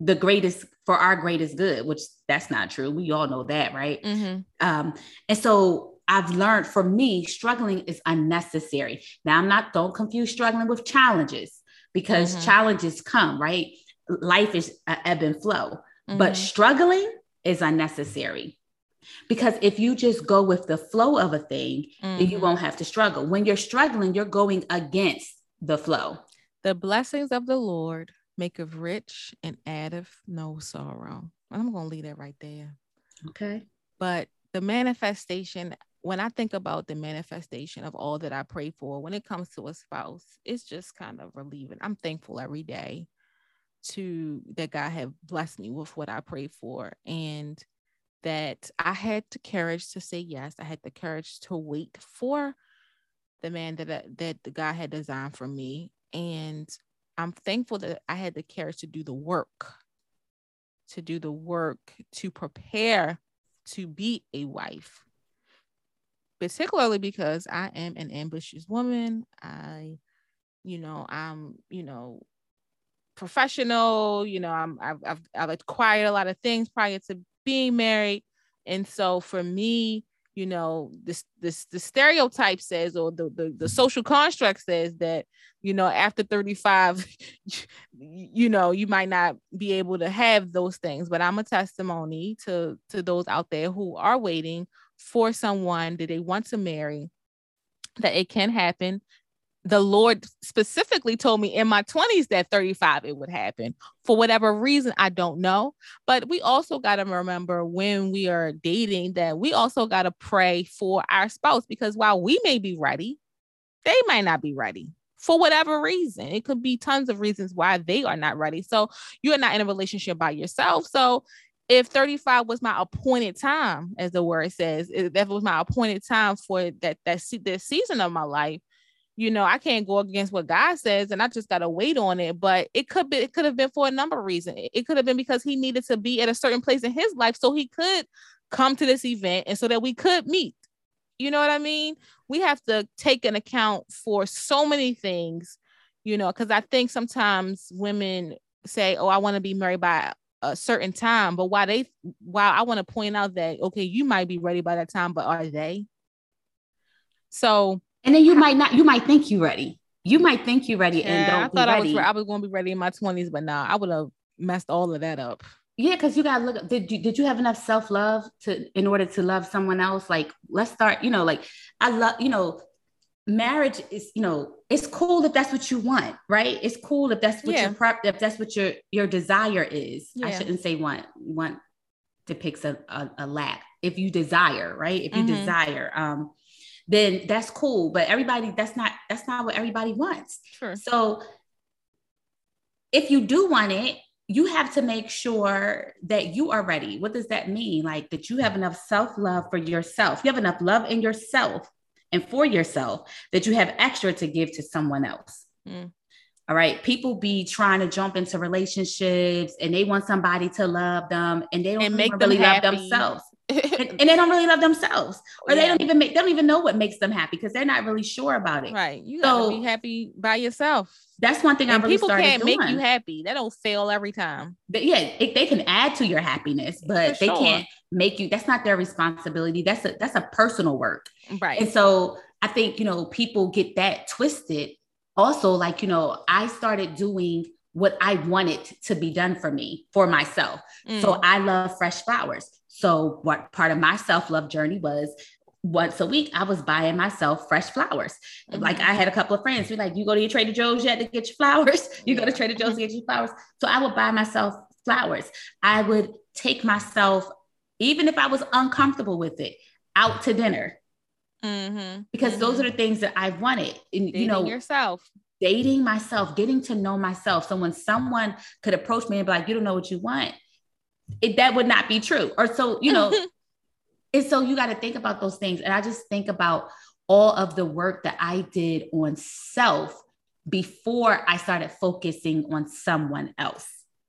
the greatest for our greatest good, which that's not true. We all know that, right? Mm-hmm. Um, and so I've learned for me, struggling is unnecessary. Now, I'm not, don't confuse struggling with challenges because mm-hmm. challenges come, right? Life is ebb and flow, mm-hmm. but struggling is unnecessary. Because if you just go with the flow of a thing, then you mm-hmm. won't have to struggle. When you're struggling, you're going against the flow. The blessings of the Lord make of rich and addeth no sorrow. I'm going to leave that right there. Okay. But the manifestation, when I think about the manifestation of all that I pray for, when it comes to a spouse, it's just kind of relieving. I'm thankful every day to that God have blessed me with what I pray for and that I had the courage to say yes. I had the courage to wait for the man that that the God had designed for me and I'm thankful that I had the courage to do the work, to do the work to prepare to be a wife, particularly because I am an ambitious woman. I, you know, I'm, you know, professional. You know, I'm I've I've, I've acquired a lot of things prior to being married, and so for me, you know this this the stereotype says or the, the the mm-hmm. social construct says that you know after 35 you know you might not be able to have those things. But i'm a testimony to to those out there who are waiting for someone that they want to marry that it can happen the Lord specifically told me in my 20s that 35 it would happen. For whatever reason, I don't know. But we also got to remember when we are dating that we also got to pray for our spouse because while we may be ready, they might not be ready for whatever reason. It could be tons of reasons why they are not ready. So you're not in a relationship by yourself. So if 35 was my appointed time, as the word says, if that was my appointed time for that that, that season of my life, you know, I can't go against what God says and I just got to wait on it. But it could be, it could have been for a number of reasons. It could have been because he needed to be at a certain place in his life so he could come to this event and so that we could meet. You know what I mean? We have to take an account for so many things, you know, because I think sometimes women say, Oh, I want to be married by a certain time. But why they, while I want to point out that, okay, you might be ready by that time, but are they? So, and then you might not, you might think you're ready. You might think you're ready yeah, and don't I thought I was I was going to be ready in my 20s, but now nah, I would have messed all of that up. Yeah, because you gotta look. Did you did you have enough self love to in order to love someone else? Like, let's start. You know, like I love. You know, marriage is. You know, it's cool if that's what you want, right? It's cool if that's what yeah. your prep. If that's what your your desire is. Yeah. I shouldn't say want. Want depicts a, a, a lack. If you desire, right? If you mm-hmm. desire, um, then that's cool. But everybody, that's not that's not what everybody wants. Sure. So if you do want it, you have to make sure that you are ready. What does that mean? Like that you have enough self love for yourself. You have enough love in yourself and for yourself that you have extra to give to someone else. Mm. All right. People be trying to jump into relationships and they want somebody to love them and they don't and make really love themselves. And, and, they don't really love themselves. Or yeah. they don't even make they don't even know what makes them happy because they're not really sure about it. Right. You so, gotta be happy by yourself. That's one thing and I really people can't doing. make you happy. They don't fail every time. But yeah it, they can add to your happiness but they can't make you that's not their responsibility. That's a that's a personal work. Right. And so i think you know people get that twisted. Also like you know i started doing what i wanted to be done for me for myself. Mm. so i love fresh flowers so, what part of my self love journey was once a week, I was buying myself fresh flowers. Mm-hmm. Like I had a couple of friends be like, you go to your Trader Joe's yet to get your flowers? You go to Trader Joe's to get your flowers. So I would buy myself flowers. I would take myself, even if I was uncomfortable with it, out to dinner. Mm-hmm. Because mm-hmm. those are the things that I wanted. And dating you know, yourself. Dating myself, getting to know myself. So when someone could approach me and be like, you don't know what you want, it, that would not be true. Or so, you know, and so you got to think about those things. And I just think about all of the work that I did on self before I started focusing on someone else.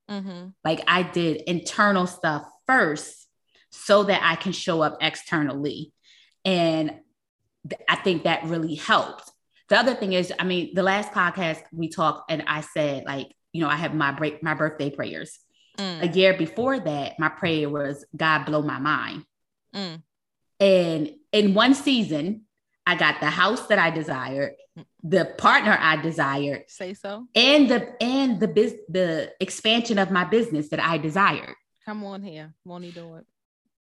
Mm-hmm. Like I did internal stuff first so that I can show up externally. And th- I think that really helped. The other thing is, I mean, the last podcast we talked and I said, like, you know, I have my break, my birthday prayers. Mm. A year before that, my prayer was God blow my mind. Mm. And in one season, I got the house that I desired, the partner I desired. Say so. And the and the biz, the expansion of my business that I desired. Come on here. Won't he do it?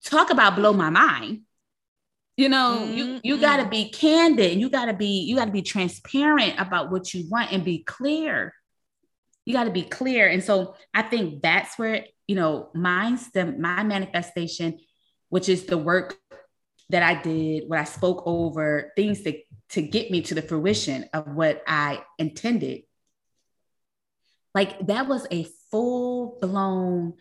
Talk about blow my mind. You know, mm-hmm. you you got to be candid and you got to be you got to be transparent about what you want and be clear you got to be clear. And so I think that's where, you know, the my manifestation, which is the work that I did, what I spoke over, things to, to get me to the fruition of what I intended. Like that was a full blown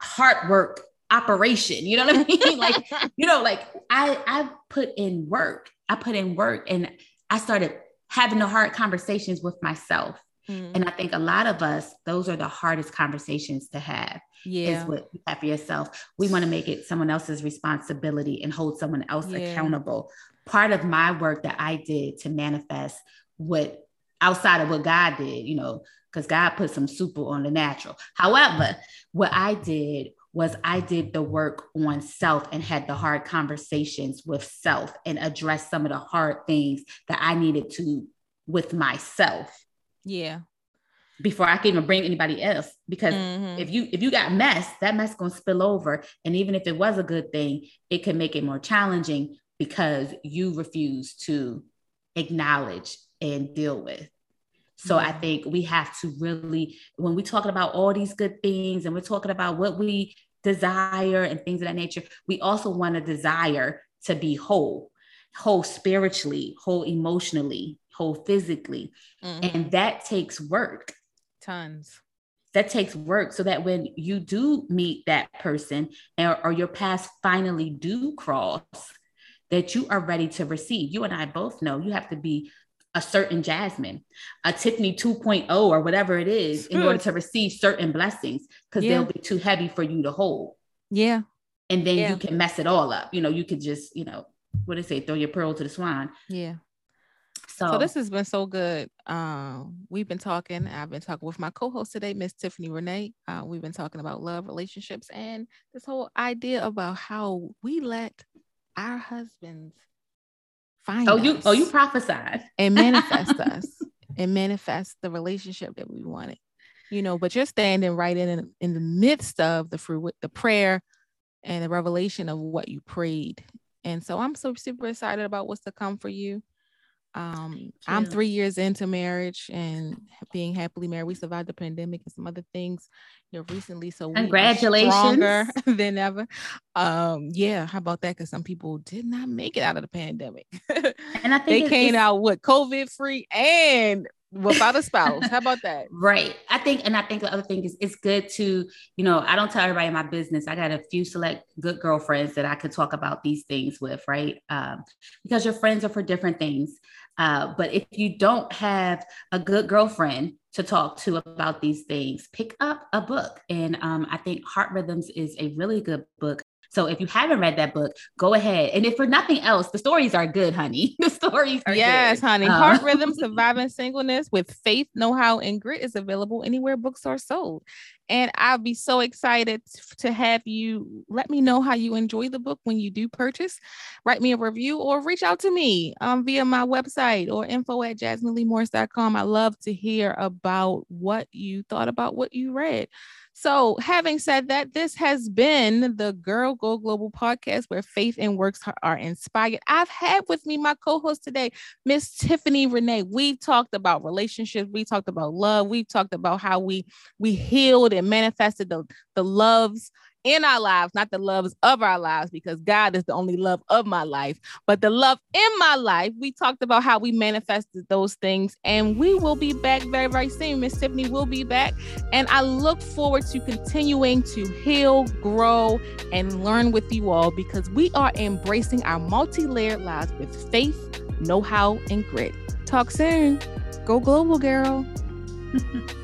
hard work operation. You know what I mean? like, you know, like I I put in work. I put in work and I started having the hard conversations with myself. Mm-hmm. And I think a lot of us, those are the hardest conversations to have. Yeah. Is what you have for yourself. We want to make it someone else's responsibility and hold someone else yeah. accountable. Part of my work that I did to manifest what outside of what God did, you know, because God put some super on the natural. However, what I did was I did the work on self and had the hard conversations with self and addressed some of the hard things that I needed to with myself yeah. Before I can even bring anybody else. Because mm-hmm. if you if you got mess, that mess gonna spill over. And even if it was a good thing, it could make it more challenging because you refuse to acknowledge and deal with. So I think we have to really, when we're talking about all these good things and we're talking about what we desire and things of that nature, we also want to desire to be whole, whole spiritually, whole emotionally, whole physically. Mm-hmm. And that takes work. Tons. That takes work so that when you do meet that person or, or your paths finally do cross, that you are ready to receive. You and I both know you have to be a certain Jasmine, a Tiffany 2.0 or whatever it is in order to receive certain blessings because yeah. they'll be too heavy for you to hold. Yeah. And then yeah. you can mess it all up. You know, you could just, you know, what do they say, throw your pearl to the swine. Yeah. So, so this has been so good. Um, we've been talking. I've been talking with my co-host today, Miss Tiffany Reneé. Uh, we've been talking about love, relationships, and this whole idea about how we let our husbands find oh you oh you prophesied and manifest us and manifest the relationship that we wanted you know but you're standing right in in the midst of the fruit the prayer and the revelation of what you prayed and so i'm so super excited about what's to come for you um, I'm three years into marriage and being happily married. We survived the pandemic and some other things, you know, recently. So congratulations, stronger than ever. Um, yeah, how about that? Because some people did not make it out of the pandemic, and I think they came out with COVID free and without a spouse. How about that? Right. I think, and I think the other thing is it's good to, you know, I don't tell everybody in my business. I got a few select good girlfriends that I could talk about these things with, right? Um, because your friends are for different things. Uh, but if you don't have a good girlfriend to talk to about these things, pick up a book. And um, I think Heart Rhythms is a really good book so if you haven't read that book, go ahead. And if for nothing else, the stories are good, honey. The stories are yes, good. honey. Uh, Heart Rhythm Surviving Singleness with Faith, Know How, and Grit is available anywhere books are sold. And I'll be so excited to have you let me know how you enjoy the book when you do purchase. Write me a review or reach out to me um, via my website or info at jasmineleemorris.com. I love to hear about what you thought about what you read. So, having said that, this has been the Girl Go Global podcast where faith and works are inspired. I've had with me my co host today, Miss Tiffany Reneé. We've talked about relationships, we talked about love, we've talked about how we we healed and manifested the, the loves in our lives, not the loves of our lives, because God is the only love of my life, but the love in my life. We talked about how we manifested those things, and we will be back very, very soon. Miss Tiffany will be back, and I look forward to continuing to heal, grow, and learn with you all because we are embracing our multi layered lives with faith, know how, and grit. Talk soon. Go global, girl.